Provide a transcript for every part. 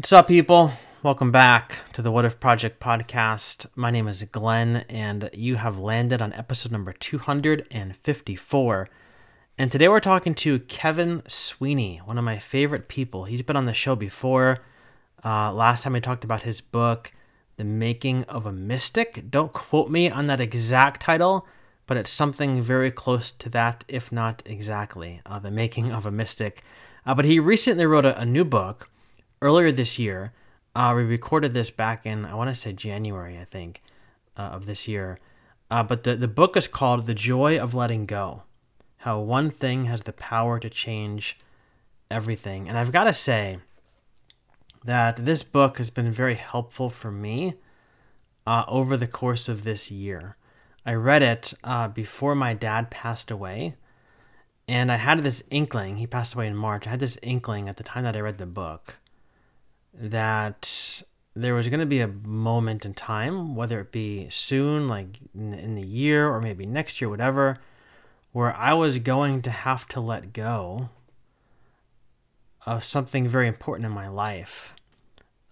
What's up, people? Welcome back to the What If Project podcast. My name is Glenn, and you have landed on episode number 254. And today we're talking to Kevin Sweeney, one of my favorite people. He's been on the show before. Uh, last time I talked about his book, The Making of a Mystic. Don't quote me on that exact title, but it's something very close to that, if not exactly. Uh, the Making of a Mystic. Uh, but he recently wrote a, a new book earlier this year. Uh, we recorded this back in, I want to say January, I think, uh, of this year. Uh, but the, the book is called The Joy of Letting Go How One Thing Has the Power to Change Everything. And I've got to say that this book has been very helpful for me uh, over the course of this year. I read it uh, before my dad passed away. And I had this inkling, he passed away in March. I had this inkling at the time that I read the book that there was going to be a moment in time, whether it be soon, like in the year, or maybe next year, whatever, where I was going to have to let go of something very important in my life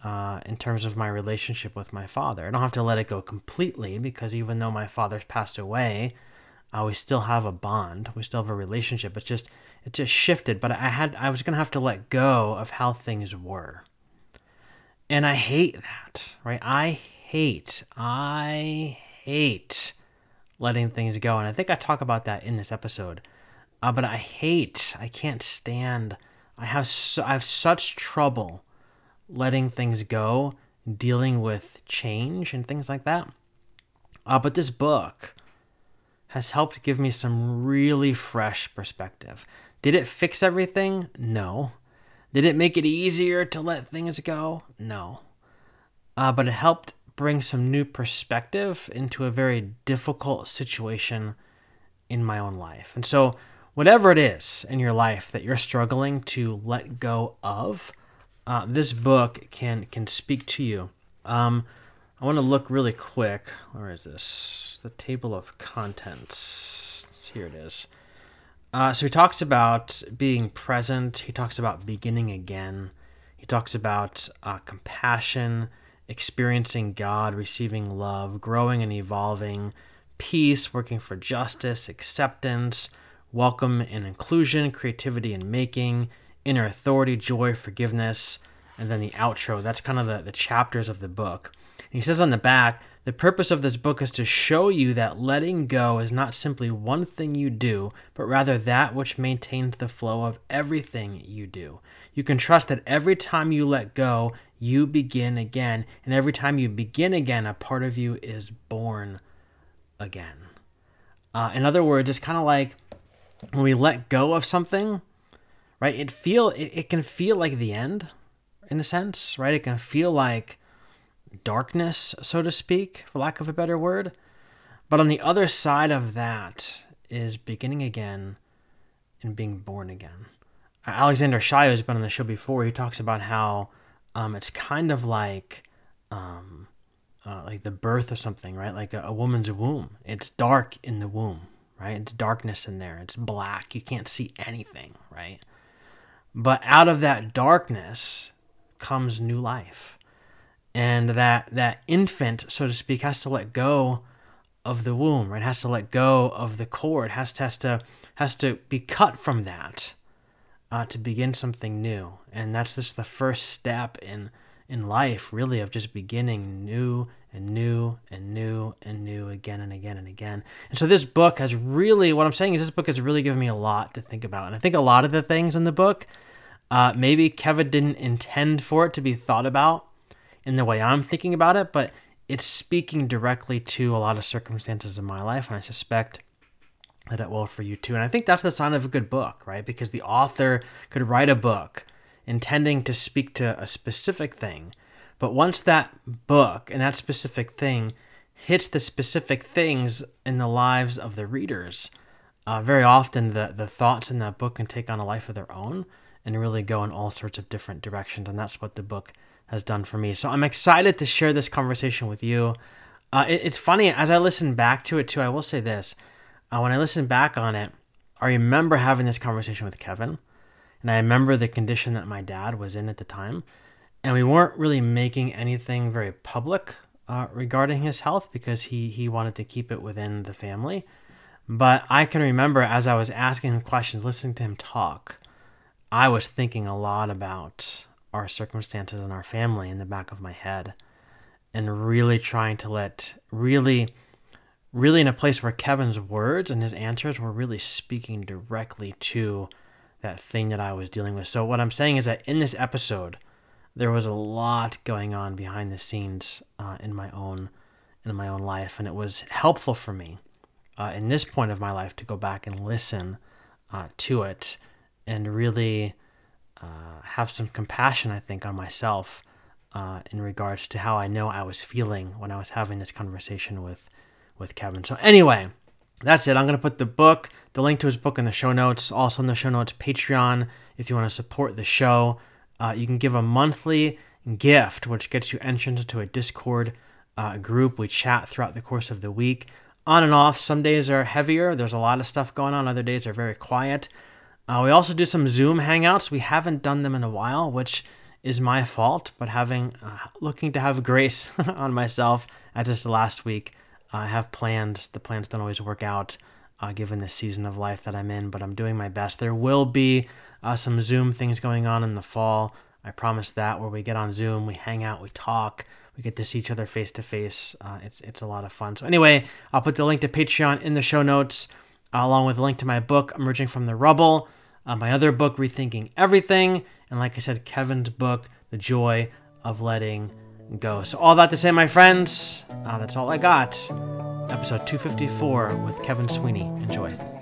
uh, in terms of my relationship with my father. I don't have to let it go completely because even though my father's passed away, uh, we still have a bond. We still have a relationship. It's just it just shifted, but I had I was gonna have to let go of how things were. And I hate that, right? I hate, I hate letting things go. And I think I talk about that in this episode. Uh, but I hate, I can't stand, I have, I have such trouble letting things go, dealing with change and things like that. Uh, but this book has helped give me some really fresh perspective. Did it fix everything? No. Did it make it easier to let things go? No. Uh, but it helped bring some new perspective into a very difficult situation in my own life. And so, whatever it is in your life that you're struggling to let go of, uh, this book can can speak to you. Um, I want to look really quick. Where is this? The table of contents. Here it is. Uh, so he talks about being present. He talks about beginning again. He talks about uh, compassion, experiencing God, receiving love, growing and evolving, peace, working for justice, acceptance, welcome and inclusion, creativity and making, inner authority, joy, forgiveness, and then the outro. That's kind of the, the chapters of the book. And he says on the back, the purpose of this book is to show you that letting go is not simply one thing you do, but rather that which maintains the flow of everything you do. You can trust that every time you let go, you begin again. And every time you begin again, a part of you is born again. Uh, in other words, it's kind of like when we let go of something, right? It feel it, it can feel like the end, in a sense, right? It can feel like darkness, so to speak, for lack of a better word. But on the other side of that is beginning again and being born again. Alexander Shaia has been on the show before. He talks about how um, it's kind of like um, uh, like the birth of something, right? Like a, a woman's womb. It's dark in the womb, right? It's darkness in there. It's black. You can't see anything, right? But out of that darkness comes new life and that that infant, so to speak, has to let go of the womb, right? Has to let go of the cord. Has to has to has to be cut from that uh, to begin something new, and that's just the first step in in life, really, of just beginning new and new and new and new again and again and again. And so this book has really, what I'm saying is, this book has really given me a lot to think about, and I think a lot of the things in the book. Uh, maybe Kevin didn't intend for it to be thought about in the way I'm thinking about it, but it's speaking directly to a lot of circumstances in my life, and I suspect that it will for you too. And I think that's the sign of a good book, right? Because the author could write a book intending to speak to a specific thing, but once that book and that specific thing hits the specific things in the lives of the readers, uh, very often the, the thoughts in that book can take on a life of their own and really go in all sorts of different directions. And that's what the book has done for me. So I'm excited to share this conversation with you. Uh, it, it's funny, as I listen back to it too, I will say this. Uh, when I listen back on it, I remember having this conversation with Kevin, and I remember the condition that my dad was in at the time. and we weren't really making anything very public uh, regarding his health because he he wanted to keep it within the family. But I can remember as I was asking him questions, listening to him talk, I was thinking a lot about our circumstances and our family in the back of my head and really trying to let really really in a place where Kevin's words and his answers were really speaking directly to that thing that I was dealing with. So what I'm saying is that in this episode, there was a lot going on behind the scenes uh, in my own in my own life, and it was helpful for me uh, in this point of my life to go back and listen uh, to it and really uh, have some compassion, I think, on myself uh, in regards to how I know I was feeling when I was having this conversation with with Kevin. So anyway, that's it. I'm gonna put the book, the link to his book in the show notes. Also in the show notes, Patreon. If you want to support the show, uh, you can give a monthly gift, which gets you entrance to a Discord uh, group. We chat throughout the course of the week on and off. Some days are heavier. There's a lot of stuff going on. Other days are very quiet. Uh, we also do some Zoom hangouts. We haven't done them in a while, which is my fault. But having uh, looking to have grace on myself as this last week, I have plans. The plans don't always work out, uh, given the season of life that I'm in. But I'm doing my best. There will be uh, some Zoom things going on in the fall. I promise that where we get on Zoom, we hang out, we talk, we get to see each other face to face. It's it's a lot of fun. So anyway, I'll put the link to Patreon in the show notes, uh, along with a link to my book, Emerging from the Rubble, uh, my other book, Rethinking Everything, and like I said, Kevin's book, The Joy of Letting Go. So all that to say, my friends, uh, that's all I got. Episode 254 with Kevin Sweeney. Enjoy.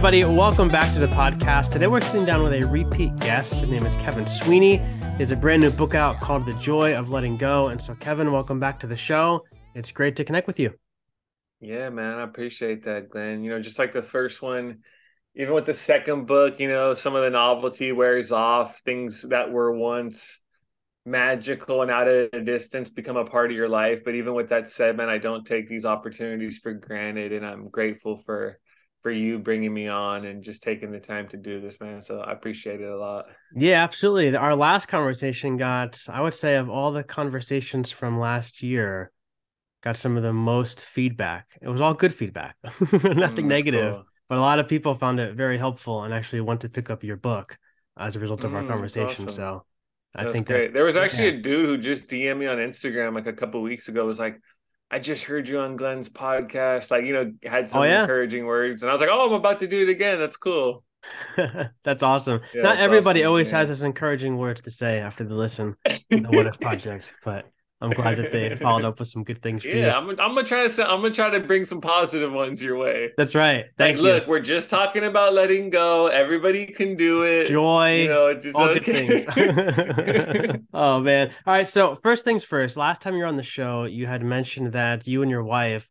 Everybody, welcome back to the podcast. Today we're sitting down with a repeat guest. His name is Kevin Sweeney. He has a brand new book out called The Joy of Letting Go. And so, Kevin, welcome back to the show. It's great to connect with you. Yeah, man, I appreciate that, Glenn. You know, just like the first one, even with the second book, you know, some of the novelty wears off. Things that were once magical and out of a distance become a part of your life. But even with that said, man, I don't take these opportunities for granted. And I'm grateful for for you bringing me on and just taking the time to do this, man. So I appreciate it a lot. Yeah, absolutely. Our last conversation got, I would say, of all the conversations from last year, got some of the most feedback. It was all good feedback, nothing mm, negative, cool. but a lot of people found it very helpful and actually want to pick up your book as a result of mm, our conversation. Awesome. So I that's think great. That, there was actually yeah. a dude who just DM'd me on Instagram like a couple weeks ago. Was like, I just heard you on Glenn's podcast. Like, you know, had oh, some oh, yeah? encouraging words. And I was like, oh, I'm about to do it again. That's cool. that's awesome. Yeah, Not that's everybody awesome, always has this encouraging words to say after the listen the What If Project, but I'm glad that they followed up with some good things. yeah, you. I'm, I'm gonna try to I'm gonna try to bring some positive ones your way. That's right. Thank like, you. Look, we're just talking about letting go. Everybody can do it. Joy. You know, it's, it's all okay. good things. oh man. All right. So first things first. Last time you were on the show, you had mentioned that you and your wife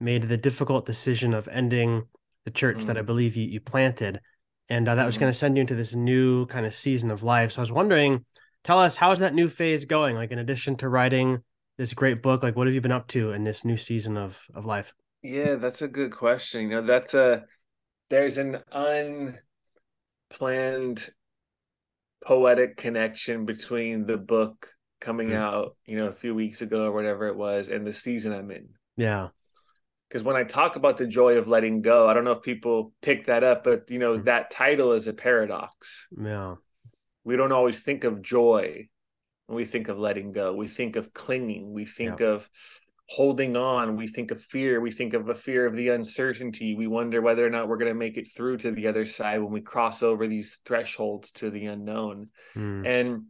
made the difficult decision of ending the church mm. that I mm. believe you you planted, and uh, that mm. was mm-hmm. going to send you into this new kind of season of life. So I was wondering tell us how's that new phase going? Like in addition to writing this great book, like what have you been up to in this new season of of life? Yeah, that's a good question. You know, that's a there's an unplanned poetic connection between the book coming mm-hmm. out, you know, a few weeks ago or whatever it was, and the season I'm in. Yeah. Because when I talk about the joy of letting go, I don't know if people pick that up, but you know, mm-hmm. that title is a paradox. Yeah we don't always think of joy when we think of letting go. We think of clinging. We think yeah. of holding on. We think of fear. We think of a fear of the uncertainty. We wonder whether or not we're going to make it through to the other side when we cross over these thresholds to the unknown. Mm. And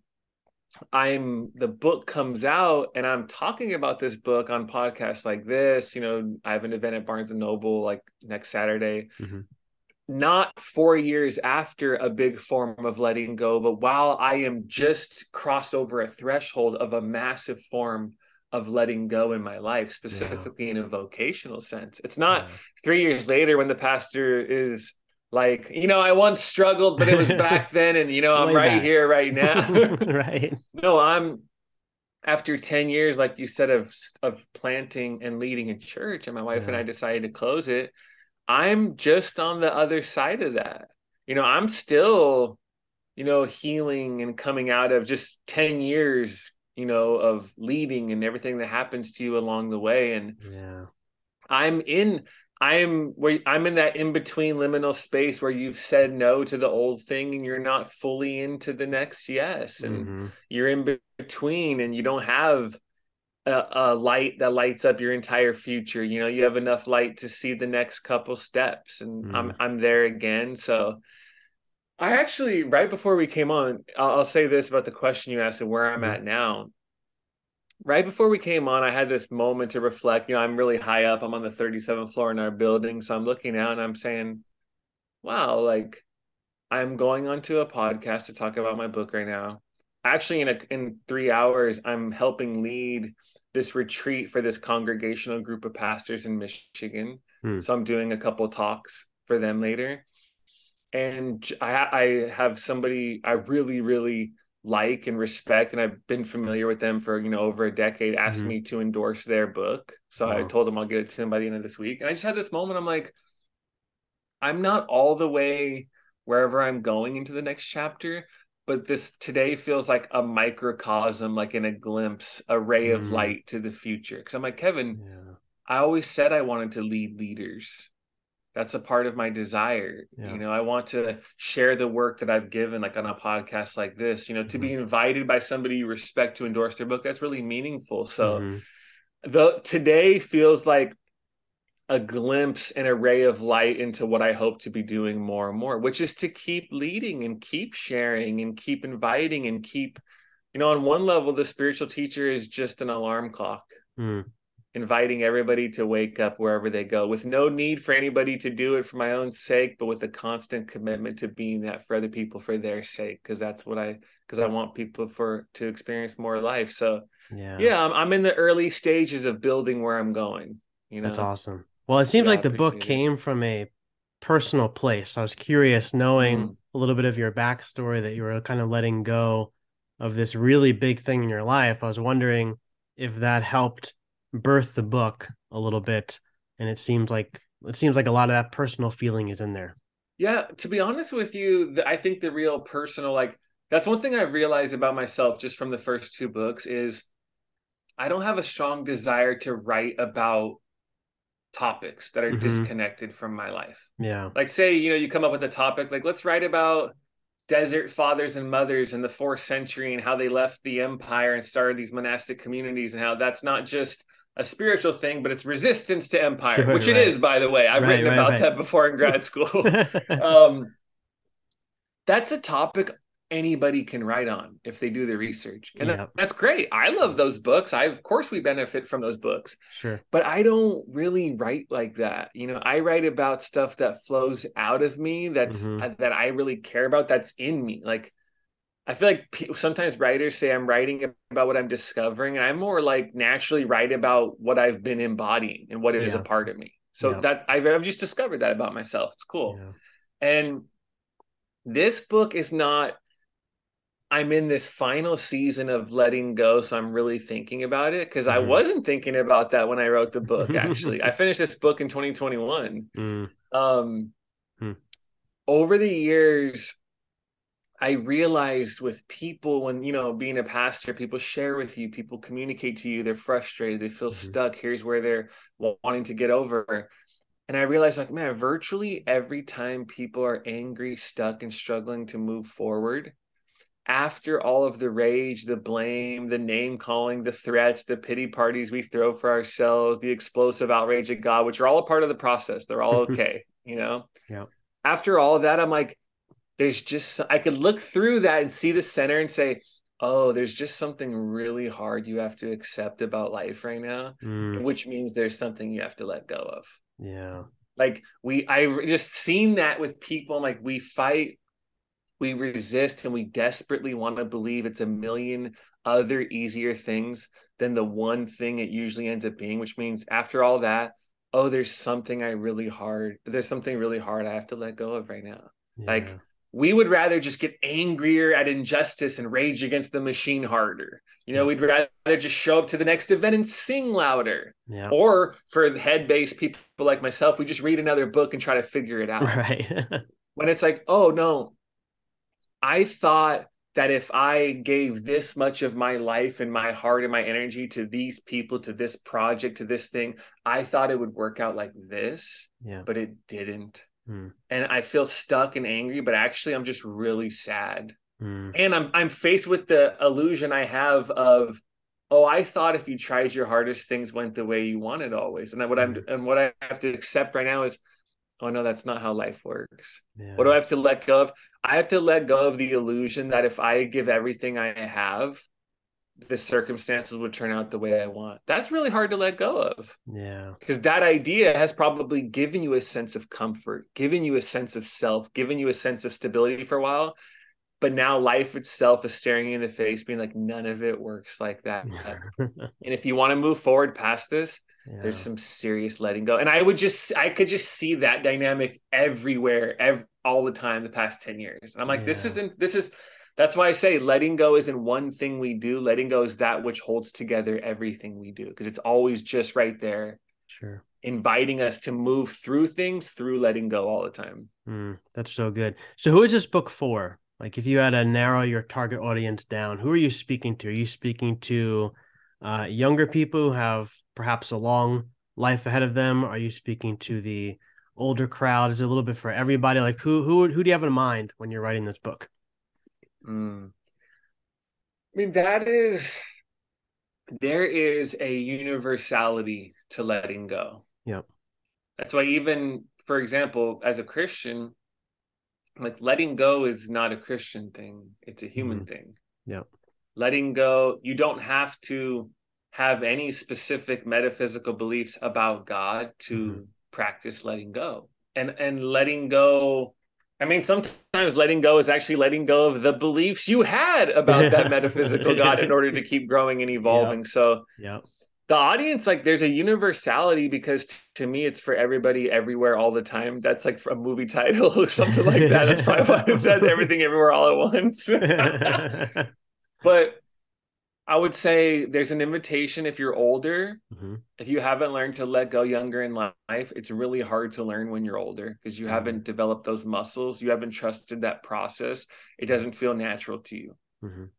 I'm the book comes out and I'm talking about this book on podcasts like this. You know, I have an event at Barnes and Noble like next Saturday. Mm-hmm. Not four years after a big form of letting go, but while I am just crossed over a threshold of a massive form of letting go in my life, specifically yeah. in a vocational sense. It's not yeah. three years later when the pastor is like you know i once struggled but it was back then and you know i'm Way right back. here right now right no i'm after 10 years like you said of of planting and leading a church and my wife yeah. and i decided to close it i'm just on the other side of that. You know i'm still you know healing and coming out of just 10 years you know of leading and everything that happens to you along the way. And yeah. I'm in I'm where I'm in that in between liminal space where you've said no to the old thing and you're not fully into the next yes, and mm-hmm. you're in between and you don't have a, a, light that lights up your entire future. You know, you have enough light to see the next couple steps, and mm. I'm I'm there again. So, I actually right before we came on, I'll, I'll say this about the question you asked and where I'm mm. at now right before we came on, I had this moment to reflect. You know, I'm really high up. I'm on the 37th floor in our building. So I'm looking out and I'm saying, wow, like I'm going onto a podcast to talk about my book right now. Actually, in a, in three hours, I'm helping lead this retreat for this congregational group of pastors in Michigan. Hmm. So I'm doing a couple talks for them later. And I, I have somebody I really, really like and respect and I've been familiar with them for you know over a decade asked mm-hmm. me to endorse their book so I told them I'll get it to them by the end of this week and I just had this moment I'm like I'm not all the way wherever I'm going into the next chapter but this today feels like a microcosm like in a glimpse a ray mm-hmm. of light to the future cuz I'm like Kevin yeah. I always said I wanted to lead leaders that's a part of my desire yeah. you know i want to share the work that i've given like on a podcast like this you know to mm-hmm. be invited by somebody you respect to endorse their book that's really meaningful so mm-hmm. the today feels like a glimpse and a ray of light into what i hope to be doing more and more which is to keep leading and keep sharing and keep inviting and keep you know on one level the spiritual teacher is just an alarm clock mm inviting everybody to wake up wherever they go with no need for anybody to do it for my own sake but with a constant commitment to being that for other people for their sake because that's what i because i want people for to experience more life. So yeah. yeah I'm, I'm in the early stages of building where i'm going you know? that's awesome well it seems yeah, like the book it. came from a personal place i was curious knowing mm. a little bit of your backstory that you were kind of letting go of this really big thing in your life i was wondering if that helped birth the book a little bit and it seems like it seems like a lot of that personal feeling is in there yeah to be honest with you i think the real personal like that's one thing i realized about myself just from the first two books is i don't have a strong desire to write about topics that are mm-hmm. disconnected from my life yeah like say you know you come up with a topic like let's write about desert fathers and mothers in the fourth century and how they left the empire and started these monastic communities and how that's not just a spiritual thing, but it's resistance to empire, sure, which right. it is, by the way. I've right, written right, about that before in grad school. um, that's a topic anybody can write on if they do the research. And that's great. I love those books. I of course we benefit from those books. Sure. But I don't really write like that. You know, I write about stuff that flows out of me that's mm-hmm. that I really care about that's in me. Like I feel like people, sometimes writers say I'm writing about what I'm discovering, and I'm more like naturally write about what I've been embodying and what is yeah. a part of me. So yeah. that I've, I've, just discovered that about myself. It's cool. And this book is not. I'm in this final season of letting go, so I'm really thinking about it because mm-hmm. I wasn't thinking about that when I wrote the book. Actually, I finished this book in 2021. Mm. Um, hmm. over the years I realized with people when you know being a pastor, people share with you, people communicate to you, they're frustrated, they feel mm-hmm. stuck. Here's where they're wanting to get over. And I realized, like, man, virtually every time people are angry, stuck, and struggling to move forward, after all of the rage, the blame, the name calling, the threats, the pity parties we throw for ourselves, the explosive outrage at God, which are all a part of the process, they're all okay, you know? Yeah. After all of that, I'm like, there's just I could look through that and see the center and say oh, there's just something really hard you have to accept about life right now, Mm, which means there's something you have to let go of. yeah. Like we, I just seen that with people. Like we fight, we resist, and we desperately want to believe it's a million other easier things than the one thing it usually ends up being. Which means after all that, oh, there's something I really hard. There's something really hard I have to let go of right now. Like we would rather just get angrier at injustice and rage against the machine harder. You know, Yeah. we'd rather just show up to the next event and sing louder. Yeah. Or for head based people like myself, we just read another book and try to figure it out. Right. When it's like, oh no, I thought that if I gave this much of my life and my heart and my energy to these people, to this project, to this thing, I thought it would work out like this, yeah. but it didn't. Mm. And I feel stuck and angry, but actually I'm just really sad Mm. and I'm I'm faced with the illusion I have of oh I thought if you tried your hardest things went the way you wanted always and what I'm Mhm. and what I have to accept right now is oh no that's not how life works Yeah. what do I have to let go of I have to let go of the illusion that if I give everything I have the circumstances would turn out the way I want that's really hard to let go of Yeah. because that idea has probably given you a sense of comfort, given you a sense of self, given you a sense of stability for a while. But now life itself is staring you in the face, being like, none of it works like that. and if you want to move forward past this, yeah. there's some serious letting go. And I would just, I could just see that dynamic everywhere, ev- all the time, the past 10 years. And I'm like, this isn't, this is, that's why I say letting go isn't one thing we do. Letting go is that which holds together everything we do because it's always just right there sure. inviting us to move through things through letting go all the time. Mm, that's so good. So, who is this book for? Like, if you had to narrow your target audience down, who are you speaking to? Are you speaking to uh, younger people who have perhaps a long life ahead of them? Are you speaking to the older crowd? Is it a little bit for everybody? Like, who who who do you have in mind when you're writing this book? Mm. I mean, that is, there is a universality to letting go. Yep. That's why, even for example, as a Christian, like letting go is not a Christian thing, it's a human thing. Yep. Letting go, you don't have to have any specific metaphysical beliefs about God to Mhm. practice letting go. And and letting go I mean, sometimes letting go is actually letting go of the beliefs you had about that metaphysical God in order to keep growing and evolving. So yeah. the audience, like, there's a universality because t- to me, it's for everybody, everywhere, all the time. That's like a movie title or something like that. That's probably why I said everything, everywhere, all at once. but I would say there's an invitation if you're older Mhm. if you haven't learned to let go younger in life, it's really hard to learn when you're older because you Mhm. haven't developed those muscles. You haven't trusted that process. It doesn't feel natural to you, Mhm.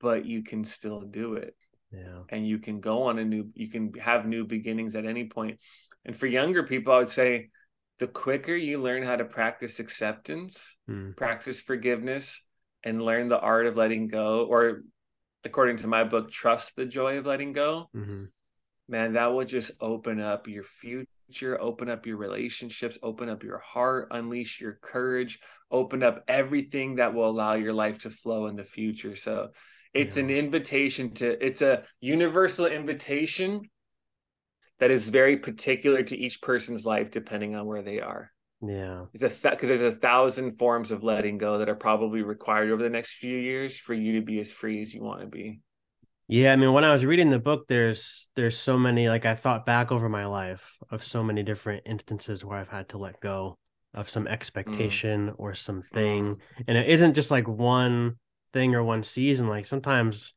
but you can still do it. Yeah. And you can go on a new, you can have new beginnings at any point. And for younger people, I would say the quicker you learn how to practice acceptance, Mm. practice forgiveness, and learn the art of letting go, or according to my book, trust the joy of letting go, Mhm. man, that will just open up your future, open up your relationships, open up your heart, unleash your courage, open up everything that will allow your life to flow in the future. So it's an invitation to, it's a universal invitation that is very particular to each person's life, depending on where they are. Yeah. It's a because there's a thousand forms of letting go that are probably required over the next few years for you to be as free as you want to be. Yeah, I mean, when I was reading the book, there's there's so many like I thought back over my life of so many different instances where I've had to let go of some expectation or something, and it isn't just like one thing or one season. Like sometimes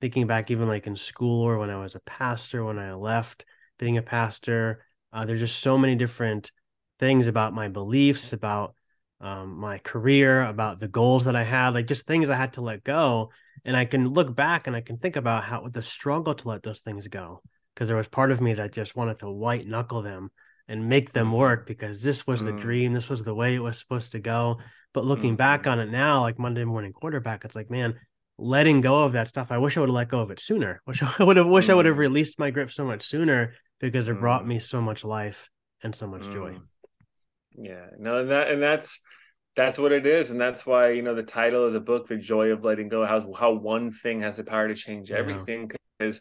thinking back, even like in school or when I was a pastor, when I left being a pastor, uh, there's just so many different things about my beliefs, about um, my career, about the goals that I had, like just things I had to let go. And I can look back and I can think about how with the struggle to let those things go. Because there was part of me that just wanted to white knuckle them and make them Mhm. work because this was the Mm. dream. This was the way it was supposed to go. But looking back Mhm. on it now, like Monday morning quarterback, it's like, man, letting go of that stuff. I wish I would have let go of it sooner. Wish I would have wish I would have Mm. released my grip so much sooner because it brought Mm. me so much life and so much joy. Yeah, no, and that and that's that's what it is and that's why you know the title of the book the joy of letting go how how one thing has the power to change everything because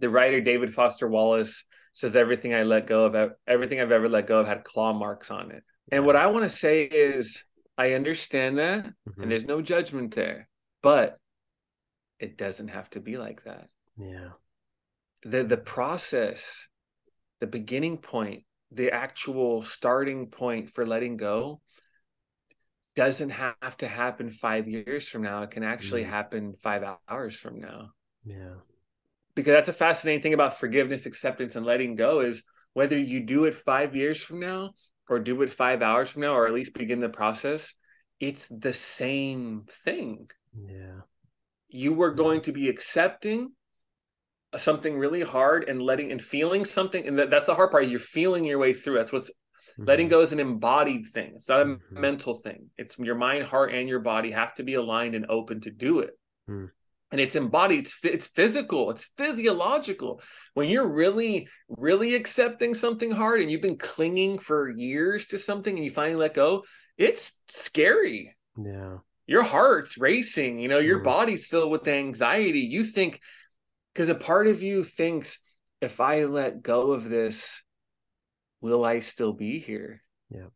the writer david foster wallace says everything i let go of everything i've ever let go of had claw marks on it. And what i want to say is i understand that mm-hmm. and there's no judgment there but it doesn't have to be like that. Yeah. The the process the beginning point the actual starting point for letting go doesn't have to happen five years from now. It can actually mm. happen five hours from now. Yeah. Because that's a fascinating thing about forgiveness, acceptance, and letting go is whether you do it five years from now or do it five hours from now, or at least begin the process, it's the same thing. Yeah. You were going to be accepting something really hard and letting and feeling something. And that, that's the hard part. You're feeling your way through. That's what's Mm-hmm. Letting go is an embodied thing. It's not a mm-hmm. mental thing. It's your mind, heart, and your body have to be aligned and open to do it. Mm. And it's embodied. It's it's physical. It's physiological. When you're really, really accepting something hard, and you've been clinging for years to something, and you finally let go, it's scary. Yeah. Your heart's racing. You know, your mm. body's filled with anxiety. You think because a part of you thinks if I let go of this, will I still be here? Yeah.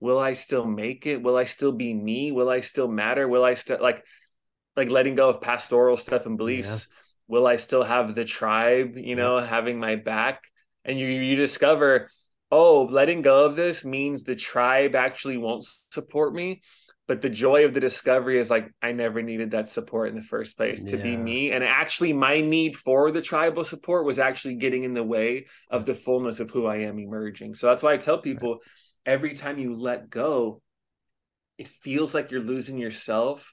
Will I still make it? Will I still be me? Will I still matter? Will I still like like letting go of pastoral stuff and beliefs? Yeah. Will I still have the tribe, you know, yeah. having my back? And you you discover, oh, letting go of this means the tribe actually won't support me but the joy of the discovery is like i never needed that support in the first place to yeah. be me. And actually my need for the tribal support was actually getting in the way of the fullness of who i am emerging. So that's why i tell people every time you let go it feels like you're losing yourself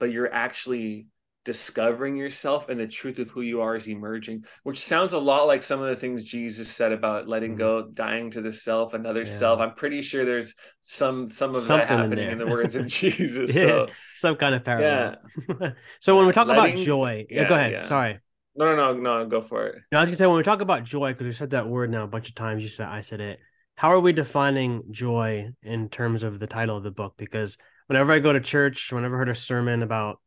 but you're actually discovering yourself and the truth of who you are is emerging, which sounds a lot like some of the things Jesus said about letting mm-hmm. go, dying to the self, another yeah. self. I'm pretty sure there's some some of Something that happening in, in, the words of Jesus. yeah, so some kind of parallel. Yeah. so when we talk letting, about joy, yeah, go ahead. Yeah. Sorry. No, no, no, no, go for it. No, I was gonna say when we talk about joy, because we said that word now a bunch of times. You said I said it. How are we defining joy in terms of the title of the book? Because whenever I go to church, whenever I heard a sermon about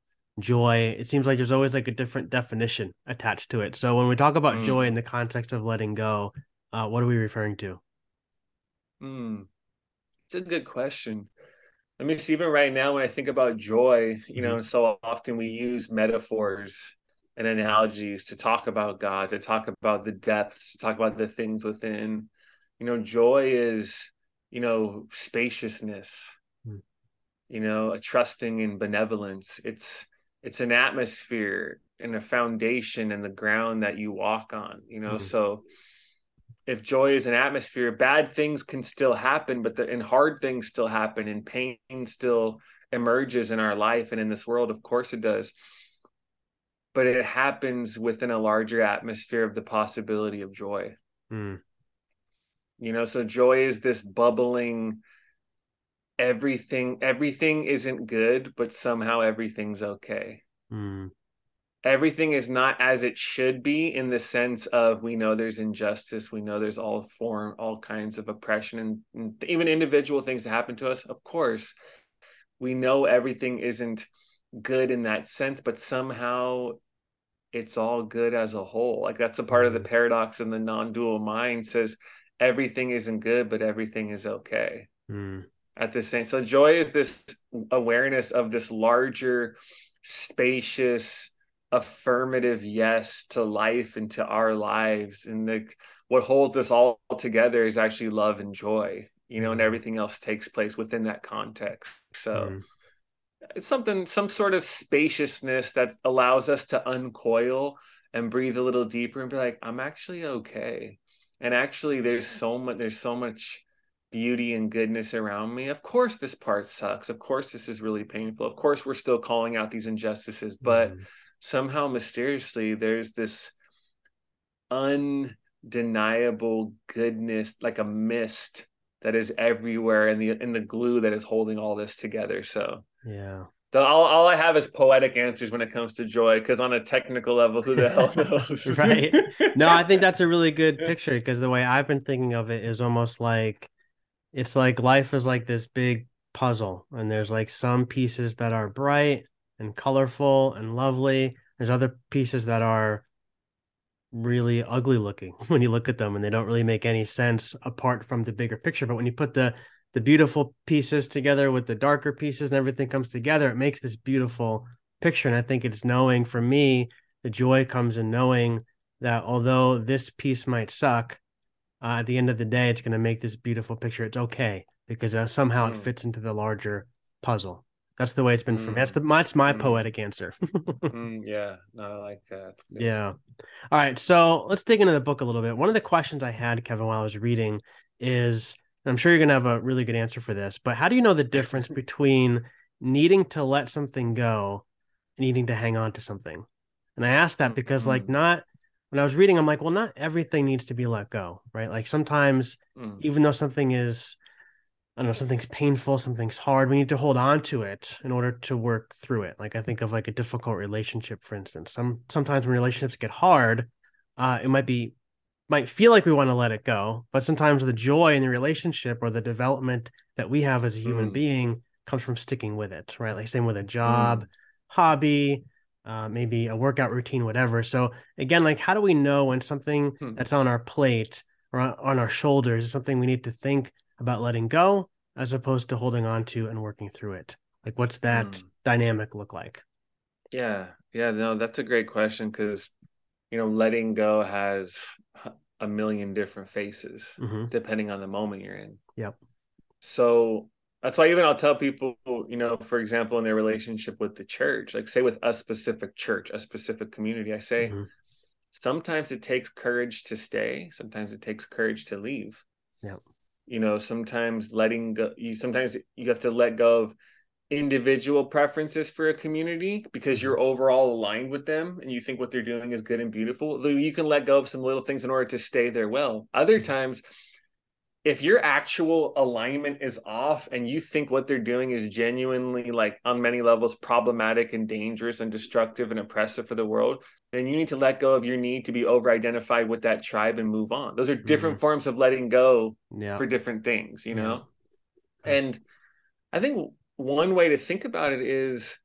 joy it seems like there's always like a different definition attached to it so when we talk about mm. joy in the context of letting go uh, what are we referring to mm. it's a good question i mean see even right now when i think about joy you know mm-hmm. so often we use metaphors and analogies to talk about god to talk about the depths to talk about the things within you know joy is you know spaciousness mm. you know a trusting and benevolence it's it's an atmosphere and a foundation and the ground that you walk on you know mm-hmm. so if joy is an atmosphere bad things can still happen but the and hard things still happen and pain still emerges in our life and in this world of course it does but it happens within a larger atmosphere of the possibility of joy mm. you know so joy is this bubbling everything everything isn't good but somehow everything's okay. Mm. everything is not as it should be in the sense of we know there's injustice we know there's all form all kinds of oppression and, and even individual things that happen to us. Of course we know everything isn't good in that sense but somehow it's all good as a whole. Like that's a part of the mm. paradox in the non-dual mind says everything isn't good but everything is okay. Mm at the same so joy is this awareness of this larger spacious affirmative yes to life and to our lives. And the what holds us all together is actually love and joy you know and mm-hmm. everything else takes place within that context. So mm. it's something some sort of spaciousness that allows us to uncoil and breathe a little deeper and be like i'm actually okay. And actually there's so much there's so much beauty and goodness around me. Of course, this part sucks. Of course, this is really painful. Of course, we're still calling out these injustices, but mm. somehow mysteriously, there's this undeniable goodness, like a mist that is everywhere, and the in the glue that is holding all this together. So, yeah. The, all, all I have is poetic answers when it comes to joy, because on a technical level, who the hell knows? right. No, I think that's a really good picture because the way I've been thinking of it is almost like it's like life is like this big puzzle and there's like some pieces that are bright and colorful and lovely. There's other pieces that are really ugly looking when you look at them and they don't really make any sense apart from the bigger picture. But when you put the the beautiful pieces together with the darker pieces and everything comes together it makes this beautiful picture. And i think it's knowing for me the joy comes in knowing that although this piece might suck uh, at the end of the day it's going to make this beautiful picture it's okay because uh, somehow mm. it fits into the larger puzzle that's the way it's been mm. for me. That's the that's my mm. poetic answer. mm, yeah, no, I like that. Yeah. yeah. All right, so let's dig into the book a little bit. One of the questions I had, Kevin, while I was reading, is I'm sure you're gonna have a really good answer for this, but how do you know the difference between needing to let something go and needing to hang on to something? And I asked that because, like, mm. not when I was reading, I'm like, well, not everything needs to be let go, right? Like sometimes, mm. even though something is I don't know, something's painful, something's hard. We need to hold on to it in order to work through it. Like I think of like a difficult relationship, for instance. Some sometimes when relationships get hard, uh, it might be might feel like we want to let it go, but sometimes the joy in the relationship or the development that we have as a human mm. being comes from sticking with it, right? Like same with a job, mm. hobby, uh, maybe a workout routine, whatever. So again, like how do we know when something hmm. that's on our plate or on our shoulders is something we need to think about letting go as opposed to holding on to and working through it? Like, what's that mm. dynamic look like? Yeah, yeah, no, that's a great question because you know, letting go has a million different faces mm-hmm. depending on the moment you're in. Yep. So that's why even I'll tell people, you know, for example, in their relationship with the church, like say with a specific church, a specific community, I say mm-hmm. sometimes it takes courage to stay, sometimes it takes courage to leave. Yeah. you know sometimes letting go you sometimes you have to let go of individual preferences for a community because you're mm-hmm. overall aligned with them and you think what they're doing is good and beautiful though you can let go of some little things in order to stay there well other mm-hmm. times if your actual alignment is off and you think what they're doing is genuinely like on many levels problematic and dangerous and destructive and oppressive for the world then you need to let go of your need to be over identified with that tribe and move on those are different mm-hmm. forms of letting go yeah. for different things you know yeah. and i think one way to think about it is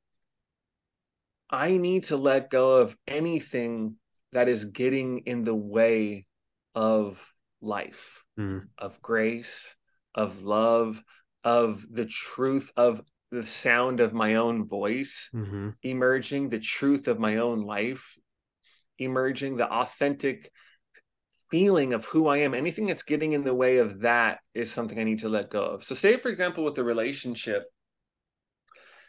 i need to let go of anything that is getting in the way of life, mm. of grace, of love, of the truth of the sound of my own voice mm-hmm. emerging, the truth of my own life emerging, the authentic feeling of who I am. Anything that's getting in the way of that is something I need to let go of. So, say, for example, with a relationship,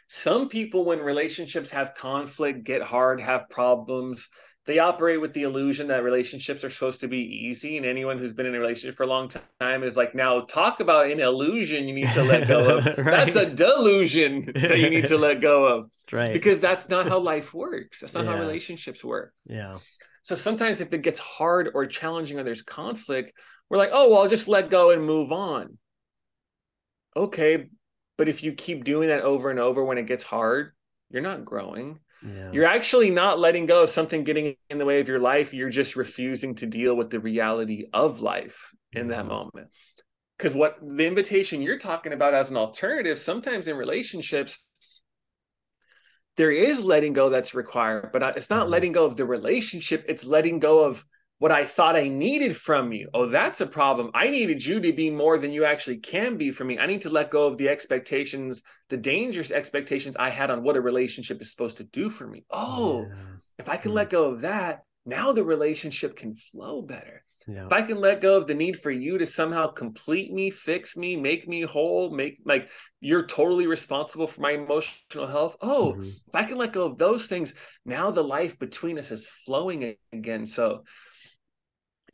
some people, when relationships have conflict, get hard, have problems, they operate with the illusion that relationships are supposed to be easy and anyone who's been in a relationship for a long time is like now talk about an illusion you need to let go of. Right. that's a delusion that you need to let go of. Right. Because that's not how life works. That's not yeah. how relationships work. Yeah. So sometimes if it gets hard or challenging or there's conflict we're like oh well i'll just let go and move on. Okay but if you keep doing that over and over when it gets hard you're not growing yeah. You're actually not letting go of something getting in the way of your life. You're just refusing to deal with the reality of life in that moment. Because what the invitation you're talking about as an alternative, sometimes in relationships, there is letting go that's required, but it's not mm-hmm. letting go of the relationship, it's letting go of what I thought I needed from you. Oh, that's a problem. I needed you to be more than you actually can be for me. I need to let go of the expectations, the dangerous expectations I had on what a relationship is supposed to do for me. Oh, yeah. if I can mm let go of that, now the relationship can flow better. Yeah. If I can let go of the need for you to somehow complete me, fix me, make me whole, make like you're totally responsible for my emotional health. Oh, mm-hmm. if I can let go of those things, now the life between us is flowing again. So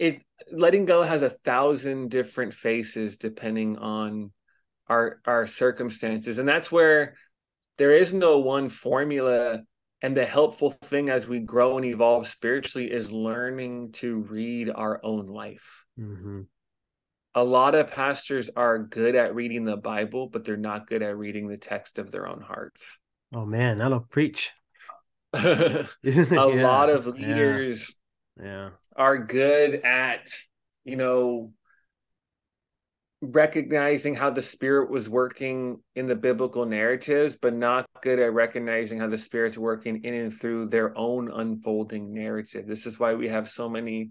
it letting go has a thousand different faces depending on our our circumstances and that's where there is no one formula and the helpful thing as we grow and evolve spiritually is learning to read our own life mm-hmm. a lot of pastors are good at reading the bible but they're not good at reading the text of their own hearts oh man that'll preach a yeah. lot of leaders yeah. yeah are good at, you know, recognizing how the spirit was working in the biblical narratives, but not good at recognizing how the spirit's working in and through their own unfolding narrative. This is why we have so many,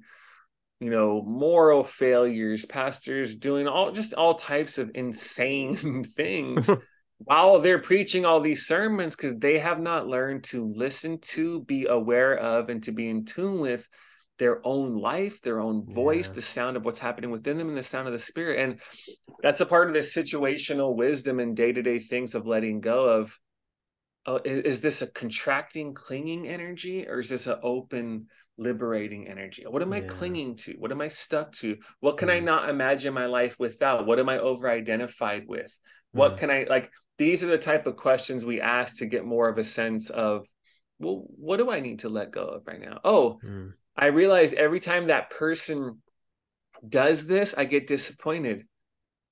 you know, moral failures, pastors doing all just all types of insane things while they're preaching all these sermons because they have not learned to listen to, be aware of, and to be in tune with their own life, their own voice, yeah. the sound of what's happening within them, and the sound of the spirit. And that's a part of this situational wisdom and day to day things of letting go of. Oh, is, is, this a contracting, clinging energy, or is this an open, liberating energy? What am I clinging to? What am I stuck to? What can mm. I not imagine my life without? What am I over identified with? What mm. can I like? These are the type of questions we ask to get more of a sense of well, what do I need to let go of right now? Oh, mm. I realize every time that person does this, I get disappointed.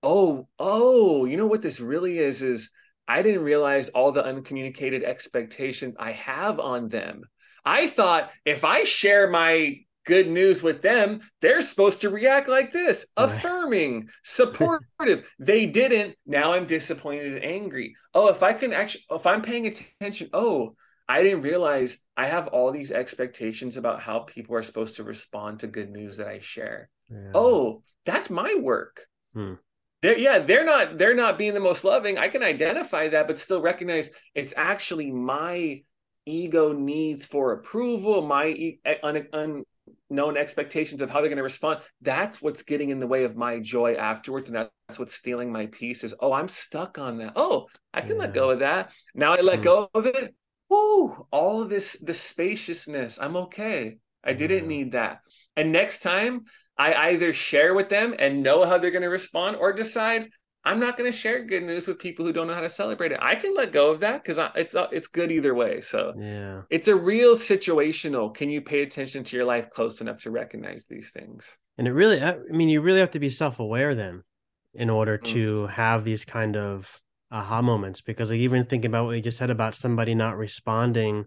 Oh, oh, you know what this really is is I didn't realize all the uncommunicated expectations I have on them. I thought if I share my good news with them, they're supposed to react like this, affirming, supportive. they didn't. Now I'm disappointed and angry. Oh, if I can actually, if I'm paying attention, oh, I didn't realize I have all these expectations about how people are supposed to respond to good news that I share. Yeah. Oh, that's my work. Hmm. They're, yeah, they're not they're not being the most loving. I can identify that, but still recognize it's actually my ego needs for approval, my un, unknown expectations of how they're going to respond. That's what's getting in the way of my joy afterwards, and that's what's stealing my peace. Is oh, I'm stuck on that. Oh, I can yeah. let go of that. Now I let hmm. go of it whoo, all of this, the spaciousness. I'm okay. I didn't need that. And next time I either share with them and know how they're going to respond or decide I'm not going to share good news with people who don't know how to celebrate it. I can let go of that because it's uh, it's good either way. So yeah, it's a real situational. Can you pay attention to your life close enough to recognize these things? And it really, I mean, you really have to be self aware then, in order mm. to have these kind of aha moments because like even thinking about what you just said about somebody not responding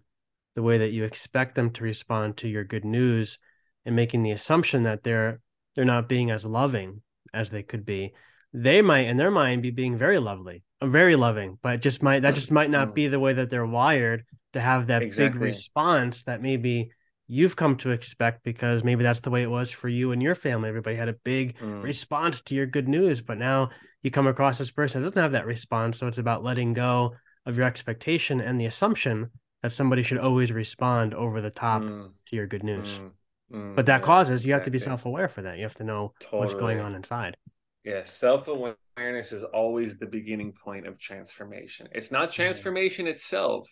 the way that you expect them to respond to your good news and making the assumption that they're they're not being as loving as they could be they might in their mind be being very lovely uh, very loving but just might that just might not mm. be the way that they're wired to have that exactly. big response that maybe you've come to expect because maybe that's the way it was for you and your family everybody had a big mm. response to your good news but now you come across this person that doesn't have that response. So it's about letting go of your expectation and the assumption that somebody should always respond over the top mm. to your good news. Mm. Mm. But that yeah, causes exactly. you have to be self aware for that. You have to know totally. what's going on inside. Yeah, self awareness is always the beginning point of transformation. It's not transformation itself,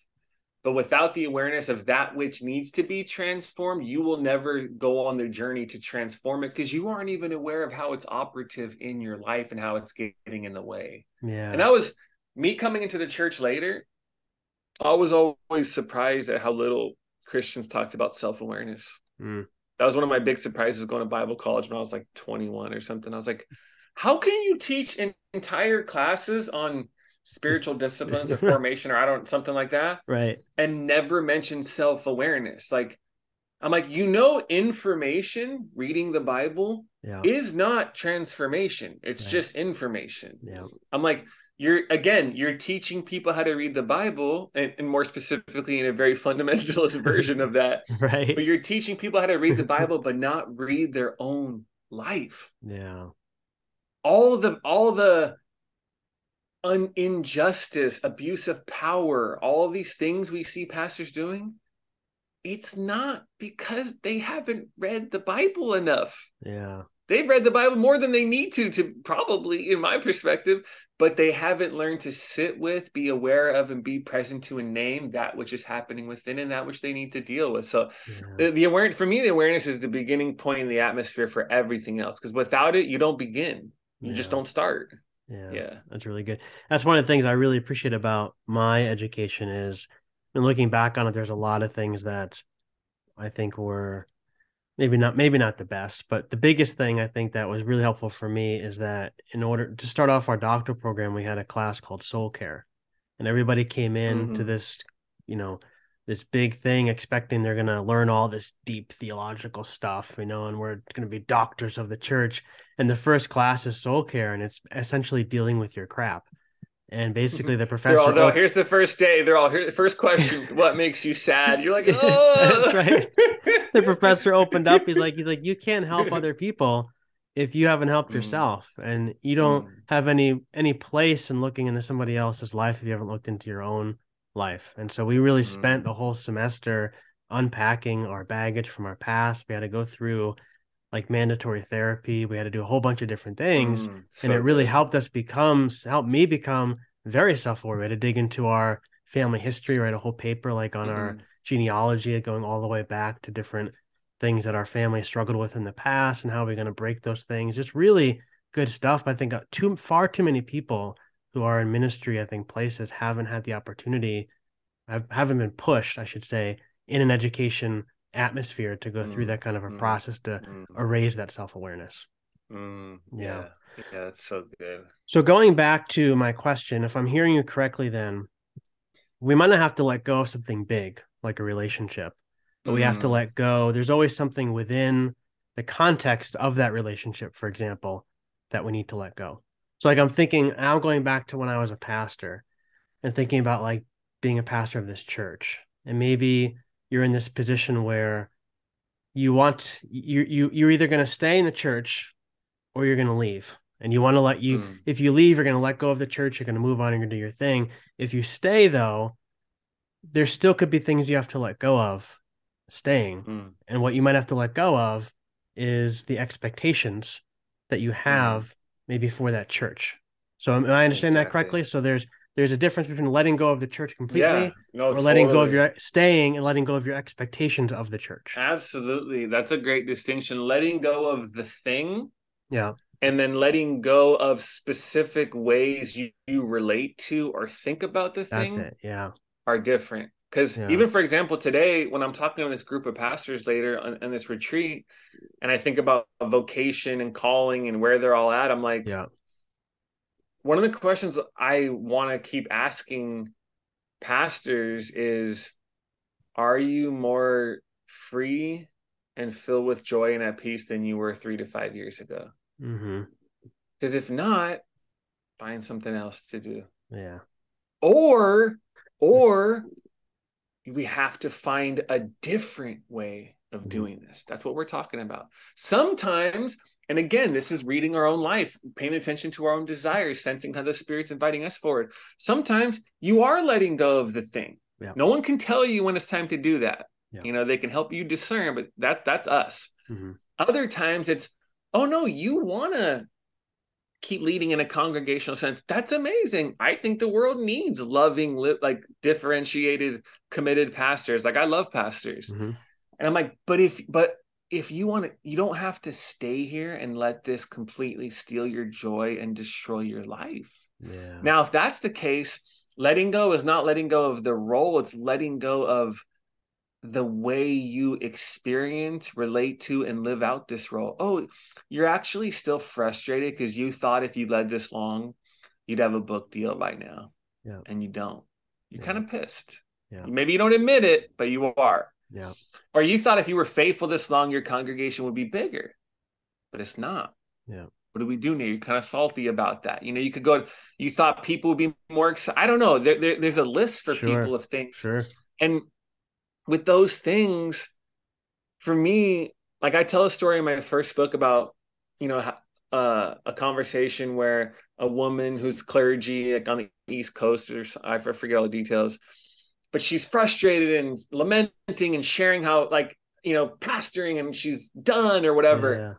but without the awareness of that which needs to be transformed, you will never go on the journey to transform it because you aren't even aware of how it's operative in your life and how it's getting in the way. Yeah. And that was me coming into the church later. I was always surprised at how little Christians talked about self awareness. Mm. That was one of my big surprises going to Bible college when I was like 21 or something. I was like, how can you teach entire classes on spiritual disciplines or formation or I don't something like that. Right. And never mention self-awareness. Like I'm like, you know, information, reading the Bible yeah. is not transformation. It's right. just information. Yeah. I'm like, you're again, you're teaching people how to read the Bible, and, and more specifically in a very fundamentalist version of that. right. But you're teaching people how to read the Bible, but not read their own life. Yeah. All the all the un- injustice, abuse of power, all of these things we see pastors doing, it's not because they haven't read the Bible enough. Yeah. They've read the Bible more than they need to, to probably, in my perspective, but they haven't learned to sit with, be aware of, and be present to and name that which is happening within and that which they need to deal with. So, yeah. the, the awareness for me, the awareness is the beginning point in the atmosphere for everything else. Because without it, you don't begin. You yeah. just don't start. Yeah, yeah, that's really good. That's one of the things I really appreciate about my education is, and looking back on it, there's a lot of things that I think were maybe not maybe not the best, but the biggest thing I think that was really helpful for me is that in order to start off our doctoral program, we had a class called Soul Care, and everybody came in mm-hmm. to this, you know, this big thing expecting they're going to learn all this deep theological stuff, you know, and we're going to be doctors of the church. And the first class is soul care, and it's essentially dealing with your crap. And basically, the professor. All, here's the first day. They're all here. The first question: What makes you sad? You're like, oh, that's right. the professor opened up. He's like, he's like, you can't help other people if you haven't helped mm. yourself, and you don't mm. have any any place in looking into somebody else's life if you haven't looked into your own life. And so we really mm-hmm. spent the whole semester unpacking our baggage from our past. We had to go through like mandatory therapy. We had to do a whole bunch of different things. Mm, so and it really helped us become, helped me become very self aware. We had to dig into our family history, write a whole paper like on mm-hmm. our genealogy, going all the way back to different things that our family struggled with in the past and how we're going to break those things. Just really good stuff. I think uh, too far too many people who are in ministry, I think places haven't had the opportunity, haven't been pushed, I should say, in an education atmosphere to go mm, through that kind of a mm, process to mm, erase that self awareness. Mm, yeah. yeah, yeah, that's so good. So going back to my question, if I'm hearing you correctly, then we might not have to let go of something big like a relationship, but we have to mm. let go. There's always something within the context of that relationship, for example, that we need to let go. So like I'm thinking, I'm going back to when I was a pastor and thinking about like being a pastor of this church. And maybe you're in this position where you want you you you're either going to stay in the church or you're going to leave. And you want to let you mm. if you leave, you're going to let go of the church, you're going to move on, you're going to do your thing. If you stay though, there still could be things you have to let go of staying. Mm. And what you might have to let go of is the expectations that you hmm. have maybe for that church. So am, I understand exactly. that correctly? So there's there's a difference between letting go of the church completely yeah, no, or letting go of your staying and letting go of your expectations of the church. Absolutely. That's a great distinction. Letting go of the thing. Yeah. And then letting go of specific ways you, you relate to or think about the thing. It. Yeah. Are different. Because yeah. even for example, today when I'm talking to this group of pastors later on, on, this retreat, and I think about vocation and calling and where they're all at, I'm like, yeah. One of the questions I want to keep asking pastors is, are you more free and filled with joy and at peace than you were three to five years ago? Because mm-hmm. if not, find something else to do. Yeah. Or, or we have to find a different way of mm-hmm. doing this. That's what we're talking about. Sometimes, and again, this is reading our own life, paying attention to our own desires, sensing how the Spirit's inviting us forward. Sometimes you are letting go of the thing. Yeah. No one can tell you when it's time to do that. Yeah. You know, they can help you discern, but that's that's us. Mm-hmm. Other times it's, oh no, you want to keep leading in a congregational sense that's amazing i think the world needs loving like differentiated committed pastors like i love pastors mm-hmm. and i'm like but if but if you want to you don't have to stay here and let this completely steal your joy and destroy your life yeah. now if that's the case letting go is not letting go of the role it's letting go of the way you experience, relate to, and live out this role. Oh, you're actually still frustrated because you thought if you led this long, you'd have a book deal by now. Yeah. And you don't. You're yeah. kind of pissed. Yeah. Maybe you don't admit it, but you are. Yeah. Or you thought if you were faithful this long, your congregation would be bigger, but it's not. Yeah. What do we do now? You're kind of salty about that. You know, you could go, you thought people would be more excited. I don't know. There, there, there's a list for sure. people of things. Sure. And with those things, for me, like I tell a story in my first book about, you know, uh, a conversation where a woman who's clergy like on the East Coast, or I forget all the details, but she's frustrated and lamenting and sharing how, like, you know, pastoring and she's done or whatever.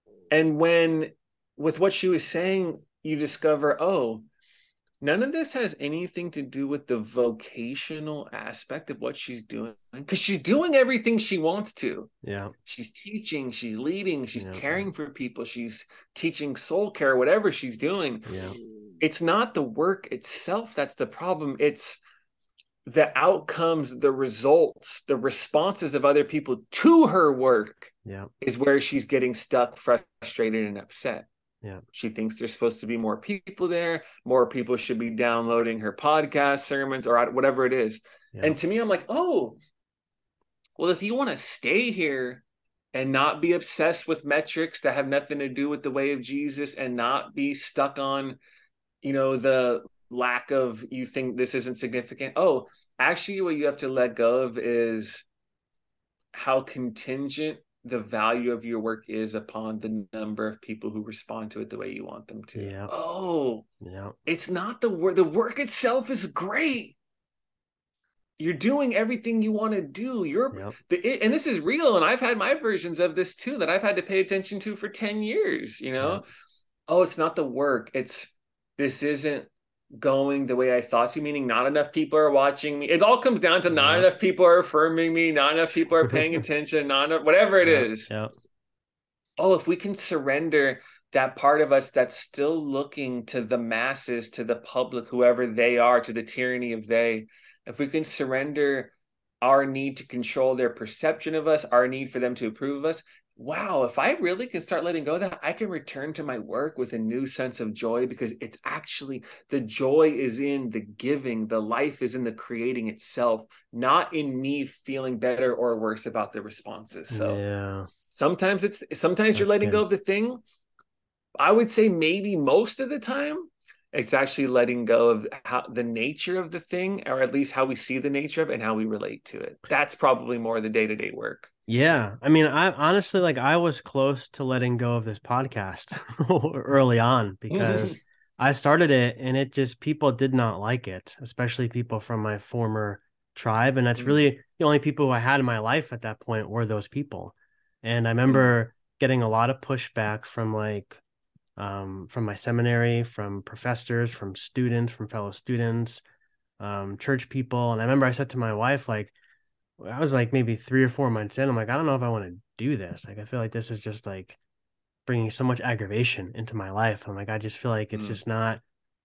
Yeah. And when, with what she was saying, you discover, oh, none of this has anything to do with the vocational aspect of what she's doing because she's doing everything she wants to. Yeah. She's teaching she's leading she's yeah. caring for people she's teaching soul care whatever she's doing. Yeah. It's not the work itself that's the problem it's the outcomes the results the responses of other people to her work yeah. is where she's getting stuck frustrated and upset yeah. She thinks there's supposed to be more people there. More people should be downloading her podcast sermons or whatever it is. Yeah. And to me, I'm like, oh, well, if you want to stay here and not be obsessed with metrics that have nothing to do with the way of Jesus and not be stuck on, you know, the lack of you think this isn't significant. Oh, actually, what you have to let go of is how contingent the value of your work is upon the number of people who respond to it the way you want them to. Yeah. Oh, yeah. It's not the work. The work itself is great. You're doing everything you want to do. You're yep. the, and this is real. And I've had my versions of this too that I've had to pay attention to for 10 years, you know? Yep. Oh, it's not the work. It's this isn't going the way I thought to, meaning not enough people are watching me. It all comes down to not yeah. enough people are affirming me, not enough people are paying attention, not enough, whatever it yeah, is. Yeah. Oh, if we can surrender that part of us that's still looking to the masses, to the public, whoever they are, to the tyranny of they, if we can surrender our need to control their perception of us, our need for them to approve of us, wow, if I really can start letting go of that, I can return to my work with a new sense of joy because it's actually the joy is in the giving, the life is in the creating itself, not in me feeling better or worse about the responses. So yeah. sometimes it's sometimes That's you're letting good. go of the thing. I would say maybe most of the time it's actually letting go of how the nature of the thing or at least how we see the nature of it and how we relate to it. That's probably more the day-to-day work. Yeah. I mean, I honestly like I was close to letting go of this podcast early on because I started it and it just people did not like it, especially people from my former tribe. And that's mm. really the only people I had in my life at that point were those people. And I mm. remember mm. getting a lot of pushback from like um, from my seminary, from professors, from students, from fellow students, um, church people. And I remember I said to my wife, like, I was like maybe three or four months in. I'm like, I don't know if I want to do this. Like, I feel like this is just like bringing so much aggravation into my life. I'm like, I just feel like it's mm. just not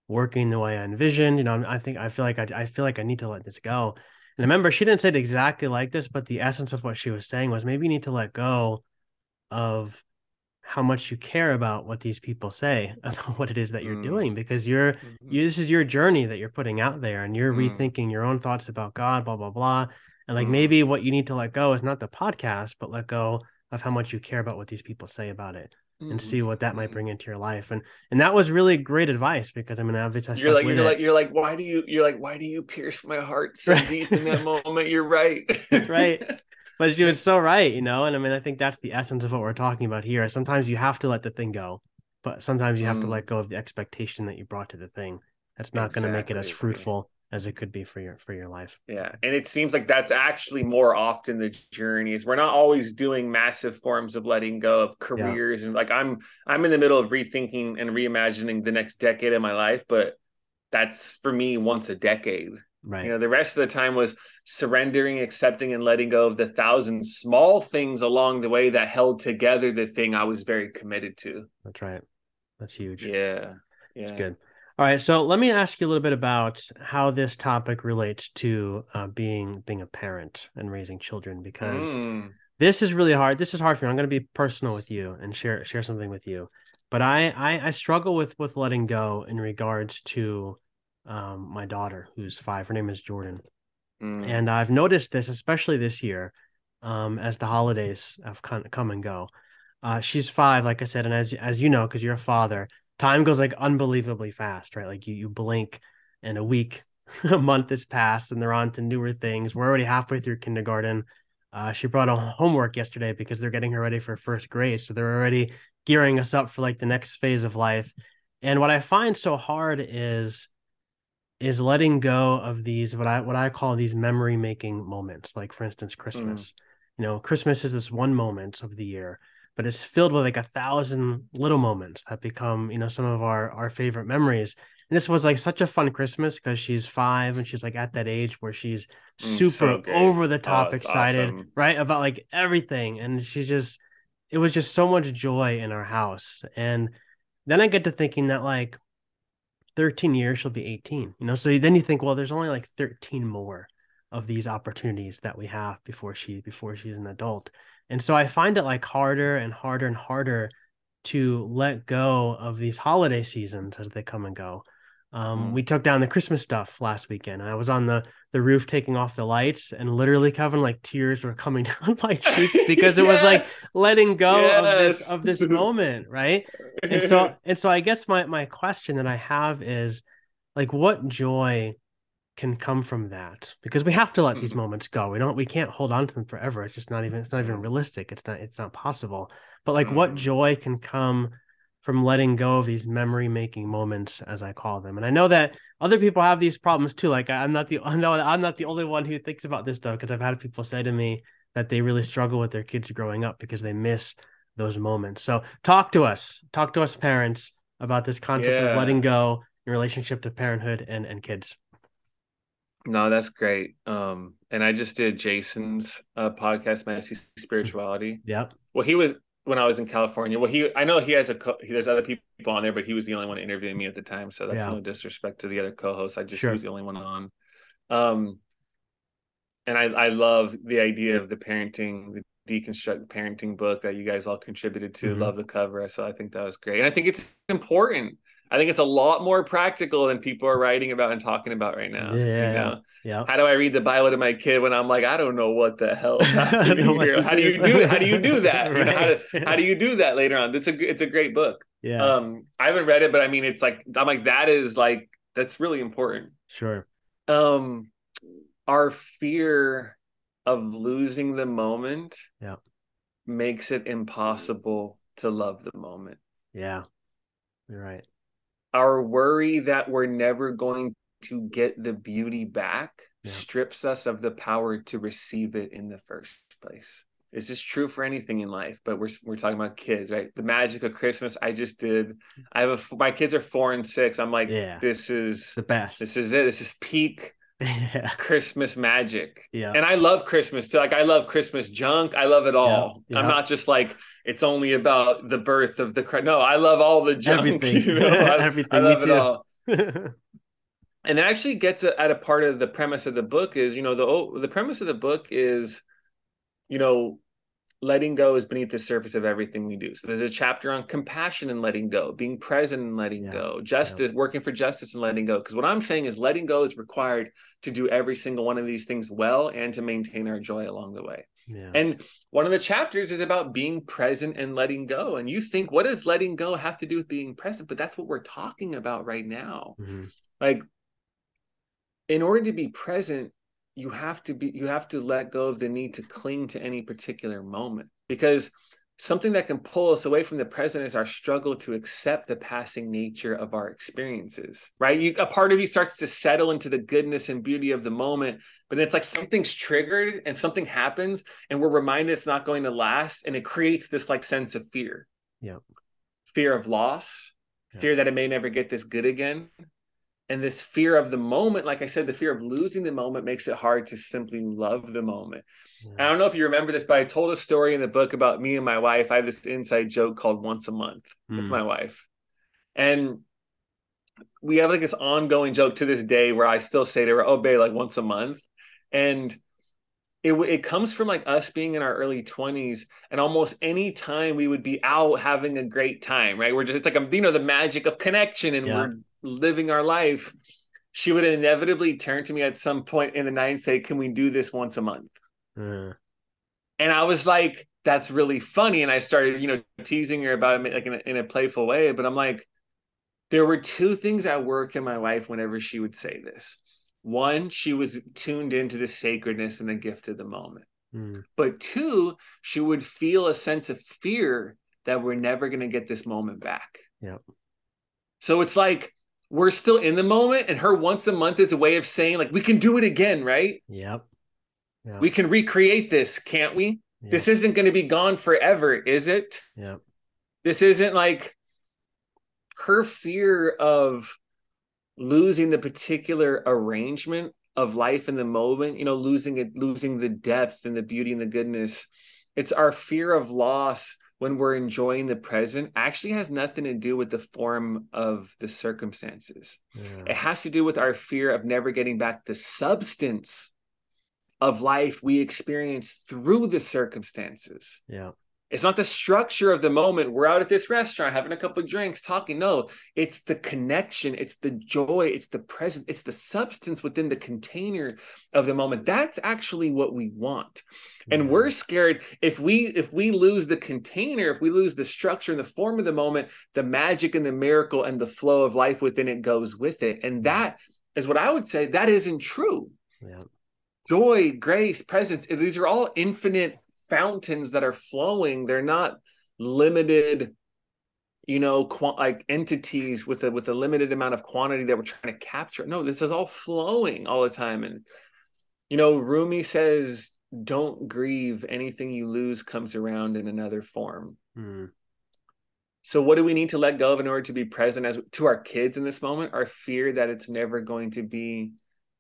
working the way I envisioned. You know, I think I feel like I, I feel like I need to let this go. And I remember she didn't say it exactly like this, but the essence of what she was saying was maybe you need to let go of how much you care about what these people say about what it is that you're mm. doing because you're mm-hmm. you, this is your journey that you're putting out there and you're mm. rethinking your own thoughts about God, blah blah blah. And like mm. maybe what you need to let go is not the podcast, but let go of how much you care about what these people say about it and see what that might mm-hmm. bring into your life. And and that was really great advice because I mean obviously you're like you're it. like you're like why do you you're like why do you pierce my heart so deep in that moment? You're right. That's right. But she was so right, you know. And I mean, I think that's the essence of what we're talking about here. Sometimes you have to let the thing go, but sometimes you have mm. to let go of the expectation that you brought to the thing. That's not exactly. going to make it as fruitful as it could be for your for your life. Yeah, and it seems like that's actually more often the journey is we're not always doing massive forms of letting go of careers yeah. and like I'm I'm in the middle of rethinking and reimagining the next decade of my life, but that's for me once a decade. Right. You know, the rest of the time was surrendering, accepting, and letting go of the thousand small things along the way that held together the thing I was very committed to. That's right. That's huge. Yeah. Yeah. That's good. All right, so let me ask you a little bit about how this topic relates to uh, being being a parent and raising children, because mm. this is really hard. This is hard for me. I'm going to be personal with you and share share something with you, but I I, I struggle with with letting go in regards to um, my daughter, who's five. Her name is Jordan, mm. and I've noticed this, especially this year, um, as the holidays have come, come and go. Uh, she's five, like I said, and as as you know, because you're a father time goes like unbelievably fast, right? Like you, you blink and a week, a month has passed and they're on to newer things. We're already halfway through kindergarten. Uh, she brought a homework yesterday because they're getting her ready for first grade. So they're already gearing us up for like the next phase of life. And what I find so hard is is letting go of these what I what I call these memory making moments. Like for instance, Christmas. Mm. You know, Christmas is this one moment of the year but it's filled with like a thousand little moments that become you know some of our our favorite memories and this was like such a fun christmas because she's five and she's like at that age where she's mm, super so over the top oh, excited awesome. right about like everything and she's just it was just so much joy in our house and then i get to thinking that like 13 years she'll be 18 you know so then you think well there's only like 13 more of these opportunities that we have before she before she's an adult and so I find it like harder and harder and harder to let go of these holiday seasons as they come and go. Um, Mm. we took down the Christmas stuff last weekend, and I was on the the roof taking off the lights, and literally, Kevin, like tears were coming down my cheeks because it was like letting go of this of this moment, right? And so and so I guess my my question that I have is like what joy can come from that? Because we have to let these Mhm. moments go. We don't we can't hold on to them forever. It's just not even it's not even Mhm. realistic. It's not it's not possible. But like what Mhm. joy can come from letting go of these memory making moments as I call them. And I know that other people have these problems too. Like I'm not the I know I'm not the only one who thinks about this though because I've had people say to me that they really struggle with their kids growing up because they miss those moments. So talk to us, talk to us parents about this concept Yeah. of letting go in relationship to parenthood and, and kids. No, that's great. Um, and I just did Jason's uh, podcast, Messy Spirituality. Yep. Well, he was when I was in California. Well, he I know he has a co- he, there's other people on there, but he was the only one interviewing me at the time. So that's Yeah. no disrespect to the other co-hosts. I just Sure. he was the only one on. Um, and I I love the idea of the parenting, the deconstruct parenting book that you guys all contributed to. Mhm. Love the cover, so I think that was great, and I think it's important. I think it's a lot more practical than people are writing about and talking about right now. Yeah, you know? Yep. How do I read the Bible to my kid when I'm like, I don't know what the hell is I don't happening here? How do you do how do you do that? You know, how, do, how do you do that later on? It's a it's a great book. Yeah. Um, I haven't read it, but I mean, it's like I'm like that is like that's really important. sure. Um, our fear of losing the moment, Yeah. makes it impossible to love the moment. Yeah. You're right. Our worry that we're never going to get the beauty back Yeah. strips us of the power to receive it in the first place. This is true for anything in life, but we're we're talking about kids, right? The magic of Christmas. I just did. I have a my kids are four and six. I'm like, Yeah. this is The best. this is it. This is peak yeah. Christmas magic. Yeah. And I love Christmas too. Like I love Christmas junk. I love it all. Yeah, I'm not just like it's only about the birth of the Christ. No, I love all the junk. Everything. You know? I, Everything. I love it all. And it actually gets at a part of the premise of the book is, you know, the oh, the premise of the book is, you know, letting go is beneath the surface of everything we do. So there's a chapter on compassion and letting go, being present and letting Yeah, go, justice, working for justice and letting go. Because what I'm saying is letting go is required to do every single one of these things well and to maintain our joy along the way. yeah. And one of the chapters is about being present and letting go. And you think, what does letting go have to do with being present? But that's what we're talking about right now. Mhm. Like, in order to be present, you have to be you have to let go of the need to cling to any particular moment because something that can pull us away from the present is our struggle to accept the passing nature of our experiences right you a part of you starts to settle into the goodness and beauty of the moment but it's like something's triggered and something happens and we're reminded it's not going to last and it creates this like sense of fear Yeah. fear of loss Yeah. fear that it may never get this good again and this fear of the moment like i said the fear of losing the moment makes it hard to simply love the moment I don't know if you remember this, but I told a story in the book about me and my wife. I have this inside joke called Once a Month with Mm. my wife. And we have like this ongoing joke to this day where I still say to her, Oh, babe, like once a month. And it, it comes from like us being in our early 20s and almost any time we would be out having a great time, right? We're just, it's like, a, you know, the magic of connection and Yeah. we're living our life. She would inevitably turn to me at some point in the night and say, Can we do this once a month? Uh, And I was like, that's really funny. And I started, you know, teasing her about it like in a, in a playful way. But I'm like, there were two things at work in my life whenever she would say this. One, she was tuned into the sacredness and the gift of the moment. mm, But two, she would feel a sense of fear that we're never going to get this moment back. Yep. So it's like we're still in the moment, and her once a month is a way of saying, like, we can do it again, right? Yep. Yeah. We can recreate this, can't we? Yep. This isn't going to be gone forever, is it? Yep. This isn't like her fear of losing the particular arrangement of life in the moment, you know, losing it, losing the depth and the beauty and the goodness. It's our fear of loss when we're enjoying the present actually has nothing to do with the form of the circumstances. It has to do with our fear of never getting back the substance of life we experience through the circumstances. Yeah. It's not the structure of the moment. We're out at this restaurant having a couple of drinks, talking. No, it's the connection, it's the joy, it's the present, it's the substance within the container of the moment. That's actually what we want. And we're scared if we if we lose the container, if we lose the structure and the form of the moment, the magic and the miracle and the flow of life within it goes with it. And that is what I would say that isn't true. Yeah. Joy, grace, presence, these are all infinite fountains that are flowing they're not limited you know qu- like entities with a with a limited amount of quantity that we're trying to capture. No this is all flowing all the time. And you know rumi says don't grieve. Anything you lose comes around in another form. Mm. so what do we need to let go of in order to be present as to our kids in this moment? Our fear that it's never going to be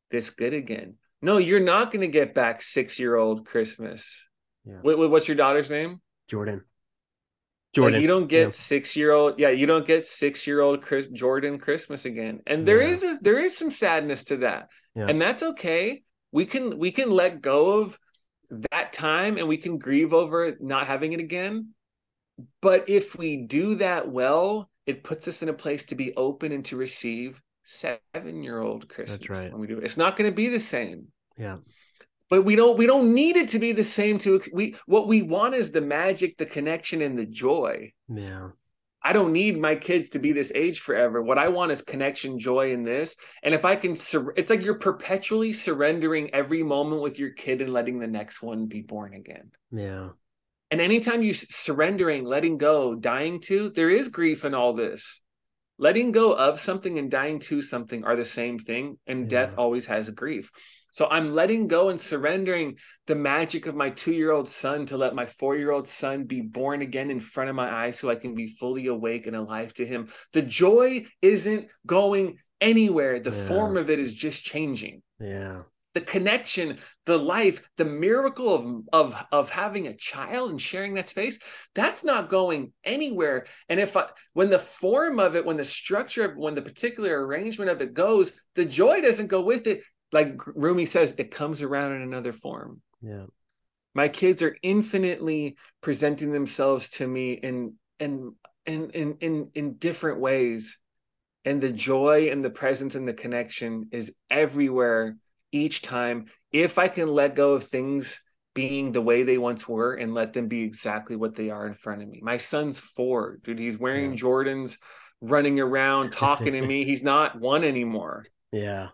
this good again. No you're not going to get back six year old christmas Yeah. Wait, wait, what's your daughter's name Jordan. Jordan. Jordan. you don't get Yeah. six year old. Yeah, you don't get six year old Chris Jordan Christmas again. And there Yeah. is a, there is some sadness to that, Yeah. and that's okay. We can we can let go of that time, and we can grieve over not having it again. But if we do that well, it puts us in a place to be open and to receive seven year old Christmas right. when we do it. It's not going to be the same Yeah. But we don't we don't need it to be the same to we what we want is the magic the connection and the joy. Yeah. i don't need my kids to be this age forever. What i want is connection joy in this. And if i can sur- it's like you're perpetually surrendering every moment with your kid and letting the next one be born again. Yeah. and anytime you surrendering letting go dying to there is grief in all this. Letting go of something and dying to something are the same thing and death always has grief so i'm letting go and surrendering the magic of my two-year-old son to let my four-year-old son be born again in front of my eyes so i can be fully awake and alive to him the joy isn't going anywhere the Yeah. form of it is just changing Yeah. the connection, the life, the miracle of, of of having a child and sharing that space, that's not going anywhere. And if I, when the form of it, when the structure, of when the particular arrangement of it goes, the joy doesn't go with it. Like Rumi says, it comes around in another form. Yeah. My kids are infinitely presenting themselves to me in in in in in, in different ways. And the joy and the presence and the connection is everywhere each time. If I can let go of things being the way they once were and let them be exactly what they are in front of me. My son's four, dude. He's wearing Yeah. Jordans, running around, talking to me. He's not one anymore. Yeah.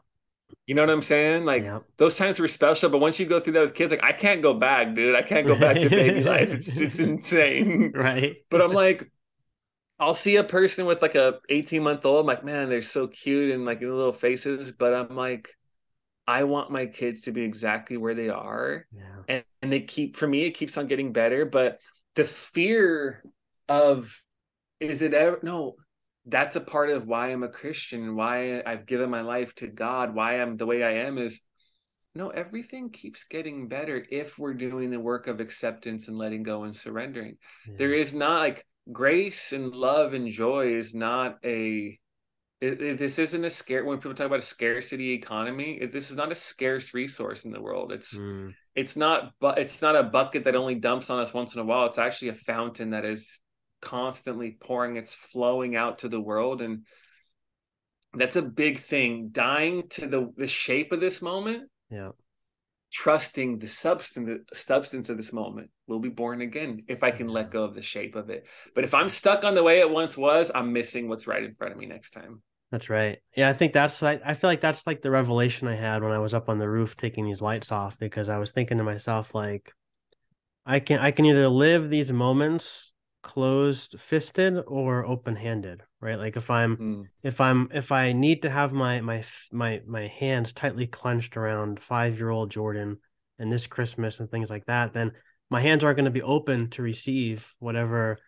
You know what I'm saying? Like yeah. those times were special, but once you go through that with kids, like I can't go back, dude. I can't go back to baby life. It's it's insane. Right. But I'm like, I'll see a person with like a 18 month old. I'm like, man, they're so cute and like the little faces. But I'm like, I want my kids to be exactly where they are. Yeah. And, and they keep, for me, it keeps on getting better. But the fear of, is it ever, no, that's a part of why I'm a Christian and why I've given my life to God, why I'm the way I am is no, everything keeps getting better if we're doing the work of acceptance and letting go and surrendering. yeah. There is not like grace and love and joy is not a it, it- this isn't a scare when people talk about a scarcity economy it, this is not a scarce resource in the world it's Mm. it's not but it's not a bucket that only dumps on us once in a while it's actually a fountain that is constantly pouring it's flowing out to the world and that's a big thing dying to the the shape of this moment Yeah. trusting the substance substance of this moment will be born again if I can Yeah. let go of the shape of it. But if I'm stuck on the way it once was, I'm missing what's right in front of me next time. That's right. Yeah, I think that's like I feel like that's like the revelation I had when I was up on the roof taking these lights off because I was thinking to myself like I can I can either live these moments closed fisted or open handed, right? Like if I'm Mm, if I'm if I need to have my my my my hands tightly clenched around 5-year-old Jordan and this Christmas and things like that, then my hands aren't going to be open to receive whatever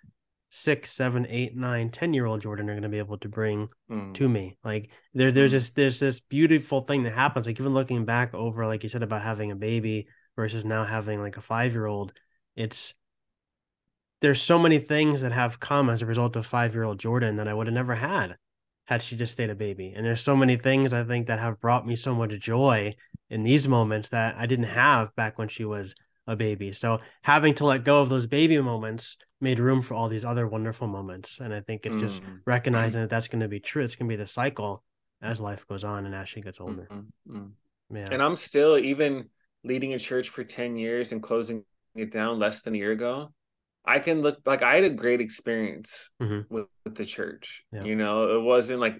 six, seven, eight, nine, ten year old Jordan are going to be able to bring mm, to me. Like there, there's Mhm. this, there's this beautiful thing that happens. Like even looking back over, like you said about having a baby versus now having like a five year old, it's there's so many things that have come as a result of five year old Jordan that I would have never had had she just stayed a baby. And there's so many things I think that have brought me so much joy in these moments that I didn't have back when she was a baby. So having to let go of those baby moments made room for all these other wonderful moments. And I think it's just Mm. recognizing that that's going to be true. It's going to be the cycle as life goes on and as she gets older. Mm, mm. Yeah. And I'm still even leading a church for 10 years and closing it down less than a year ago. I can look like I had a great experience Mhm. with, with the church. Yeah. You know, it wasn't like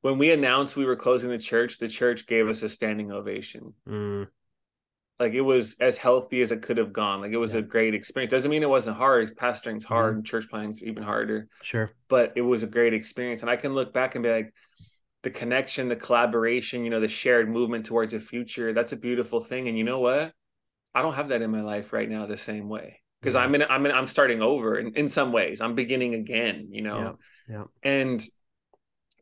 when we announced we were closing the church, the church gave us a standing ovation. Mm, Like it was as healthy as it could have gone. Like it was Yeah. a great experience. Doesn't mean it wasn't hard. Pastoring's hard and church planning's even harder. sure. but it was a great experience. And I can look back and be like, the connection, the collaboration, you know, the shared movement towards a future, that's a beautiful thing. And you know what? I don't have that in my life right now the same way. Because Yeah. I'm in I'm in I'm starting over in, in some ways. I'm beginning again, you know. Yeah. Yeah. And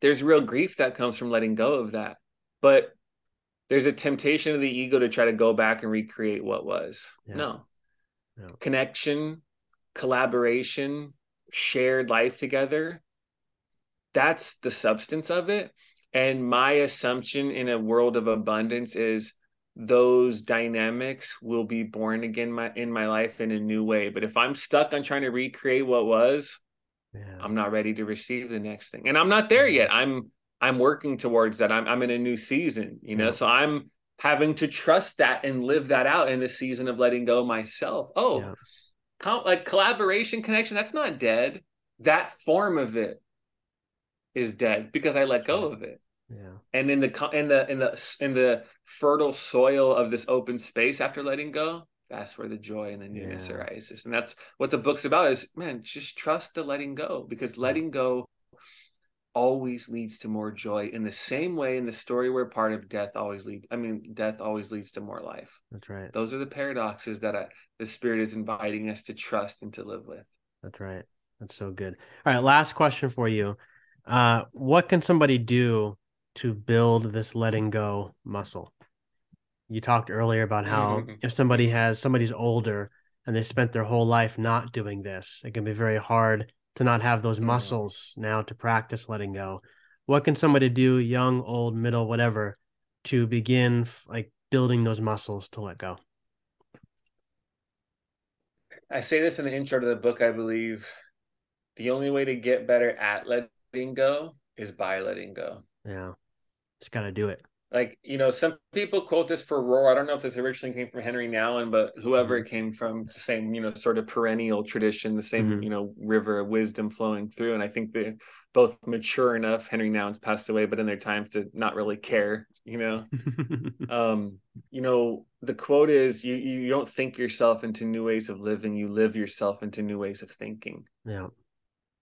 there's real grief that comes from letting go of that. But there's a temptation of the ego to try to go back and recreate what was. Yeah. No. Yeah. Connection, collaboration, shared life together. That's the substance of it. And my assumption in a world of abundance is those dynamics will be born again my, in my life in a new way. But if I'm stuck on trying to recreate what was, Yeah. I'm not ready to receive the next thing. And I'm not there mm-hmm. yet. I'm I'm working towards that. I'm I'm in a new season, you know. Yeah. So I'm having to trust that and live that out in the season of letting go myself. Oh, Yeah. com- like collaboration connection, that's not dead. That form of it is dead because I let go of it. Yeah. And in the in the in the in the fertile soil of this open space after letting go, that's where the joy and the newness Yeah. arises. And that's what the book's about is man, just trust the letting go because letting go always leads to more joy in the same way in the story we're part of death always leads I mean death always leads to more life. That's right. Those are the paradoxes that I, the spirit is inviting us to trust and to live with. That's right. That's so good. All right. Last question for you. Uh, what can somebody do to build this letting go muscle? You talked earlier about how Mhm. if somebody has somebody's older and they spent their whole life not doing this, it can be very hard to not have those Mhm. muscles now to practice letting go. What can somebody do, young, old, middle, whatever, to begin f- like building those muscles to let go? I say this in the intro to the book, I believe the only way to get better at letting go is by letting go. Yeah. Just got to do it. Like, you know, some people quote this for Rohr. I don't know if this originally came from Henri Nouwen, but whoever it came from, it's the same, you know, sort of perennial tradition, the same, Mhm. you know, river of wisdom flowing through. And I think they're both mature enough. Henri Nouwen's passed away, but in their times to not really care, you know. um you know the quote is you you don't think yourself into new ways of living you live yourself into new ways of thinking yeah.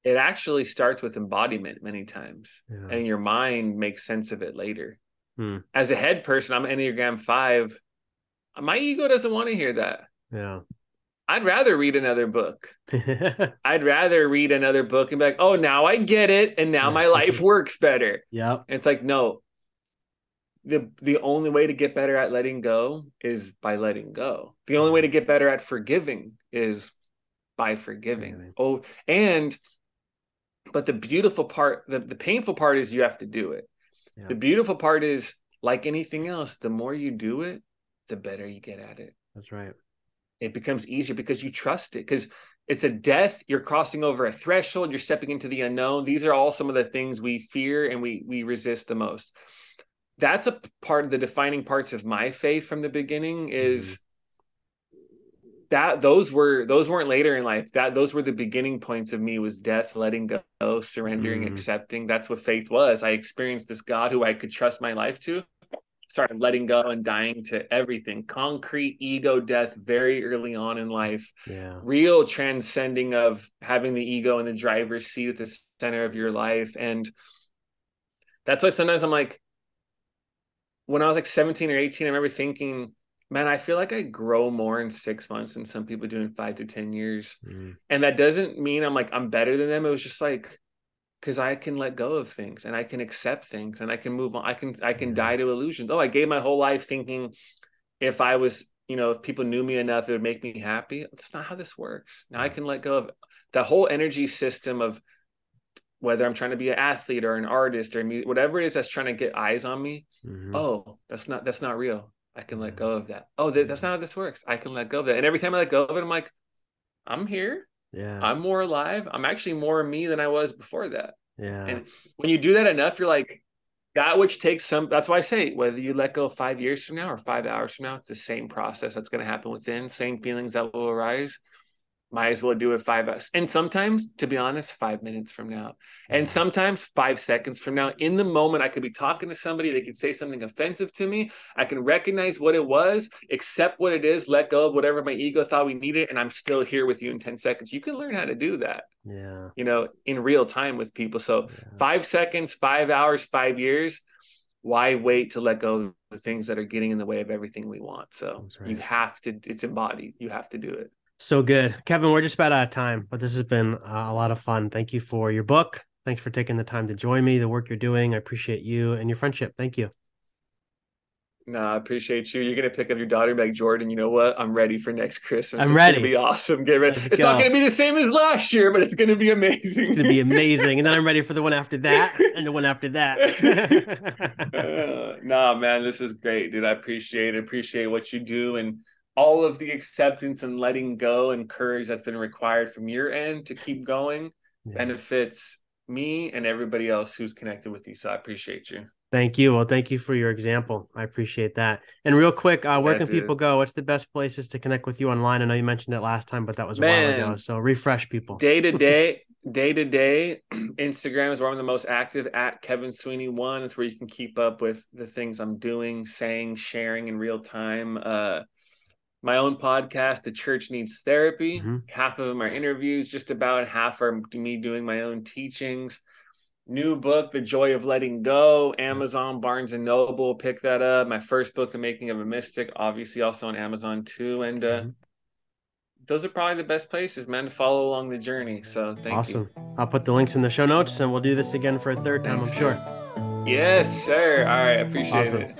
It actually starts with embodiment many times Yeah. and your mind makes sense of it later. Hmm. as a head person i'm enneagram 5 my ego doesn't want to hear that. Yeah. i'd rather read another book. I'd rather read another book and be like oh now i get it and now my life works better. Yeah it's like no. The the only way to get better at letting go is by letting go. The only way to get better at forgiving is by forgiving. Forgiving. oh and but the beautiful part the, the painful part is you have to do it. Yeah. the beautiful part is like anything else the more you do it the better you get at it. That's right. it becomes easier because you trust it because it's a death. You're crossing over a threshold. You're stepping into the unknown. These are all some of the things we fear and we we resist the most. That's a part of the defining parts of my faith from the beginning is mm-hmm. That those were those weren't later in life. That those were the beginning points of me was death letting go surrendering Mhm. accepting. That's what faith was. I experienced this god who i could trust my life to. Started letting go and dying to everything. Concrete ego death very early on in life. Yeah. real transcending of having the ego in the driver's seat at the center of your life. And that's why sometimes i'm like when i was like 17 or 18 i remember thinking man i feel like i grow more in six months than some people do in five to ten years. Mm. and that doesn't mean i'm like i'm better than them. It was just like because i can let go of things and i can accept things and i can move on. I can i can Yeah. die to illusions. Oh i gave my whole life thinking if i was you know if people knew me enough it would make me happy. That's not how this works. Now i can let go of the whole energy system of whether i'm trying to be an athlete or an artist or whatever it is that's trying to get eyes on me. Mhm. oh that's not that's not real I can let go of that. Oh, that, that's not how this works. I can let go of that. And every time I let go of it, I'm like, I'm here. Yeah. I'm more alive. I'm actually more me than I was before that. yeah. And when you do that enough, you're like, that which takes some. That's why I say, whether you let go five years from now or five hours from now, it's the same process that's going to happen within, same feelings that will arise. Might as well do it five us And sometimes, to be honest, five minutes from now. And Mhm. sometimes five seconds from now. In the moment, I could be talking to somebody, they could say something offensive to me. I can recognize what it was, accept what it is, let go of whatever my ego thought we needed, and I'm still here with you in 10 seconds. You can learn how to do that, yeah. you know, in real time with people. So yeah. five seconds, five hours, five years. Why wait to let go of the things that are getting in the way of everything we want? So right. you have to, it's embodied. You have to do it. So good. Kevin, we're just about out of time, but this has been a lot of fun. Thank you for your book. Thanks for taking the time to join me, the work you're doing. I appreciate you and your friendship. Thank you. No, I appreciate you. You're gonna pick up your daughter back, Jordan. You know what? I'm ready for next Christmas. I'm it's ready. gonna be awesome. Get ready. Let's it's not gonna be the same as last year, but it's gonna be amazing. It's to be amazing. And then I'm ready for the one after that and the one after that. uh, nah, man, this is great, dude. I appreciate it. Appreciate what you do and all of the acceptance and letting go and courage that's been required from your end to keep going Yeah. benefits me and everybody else who's connected with you. So I appreciate you. Thank you. Well, thank you for your example. I appreciate that. And real quick, uh, where Yeah, can dude. people go? What's the best places to connect with you online? I know you mentioned it last time, but that was a while ago. So refresh people. Day to day, day to day, Instagram is where I'm the most active at Kevin Sweeney one. It's where you can keep up with the things I'm doing, saying, sharing in real time. Uh, my own podcast, The Church Needs Therapy. Mhm. Half of them are interviews, just about half are me doing my own teachings. New book, The Joy of Letting Go, Amazon, Barnes and Noble, pick that up. My first book, The Making of a Mystic, obviously also on Amazon too. And uh, Mhm. those are probably the best places, man, to follow along the journey. So thank awesome. I'll put the links in the show notes and we'll do this again for a third time, Thanks, I'm sure. Yes, sir. All right. Appreciate Awesome. it.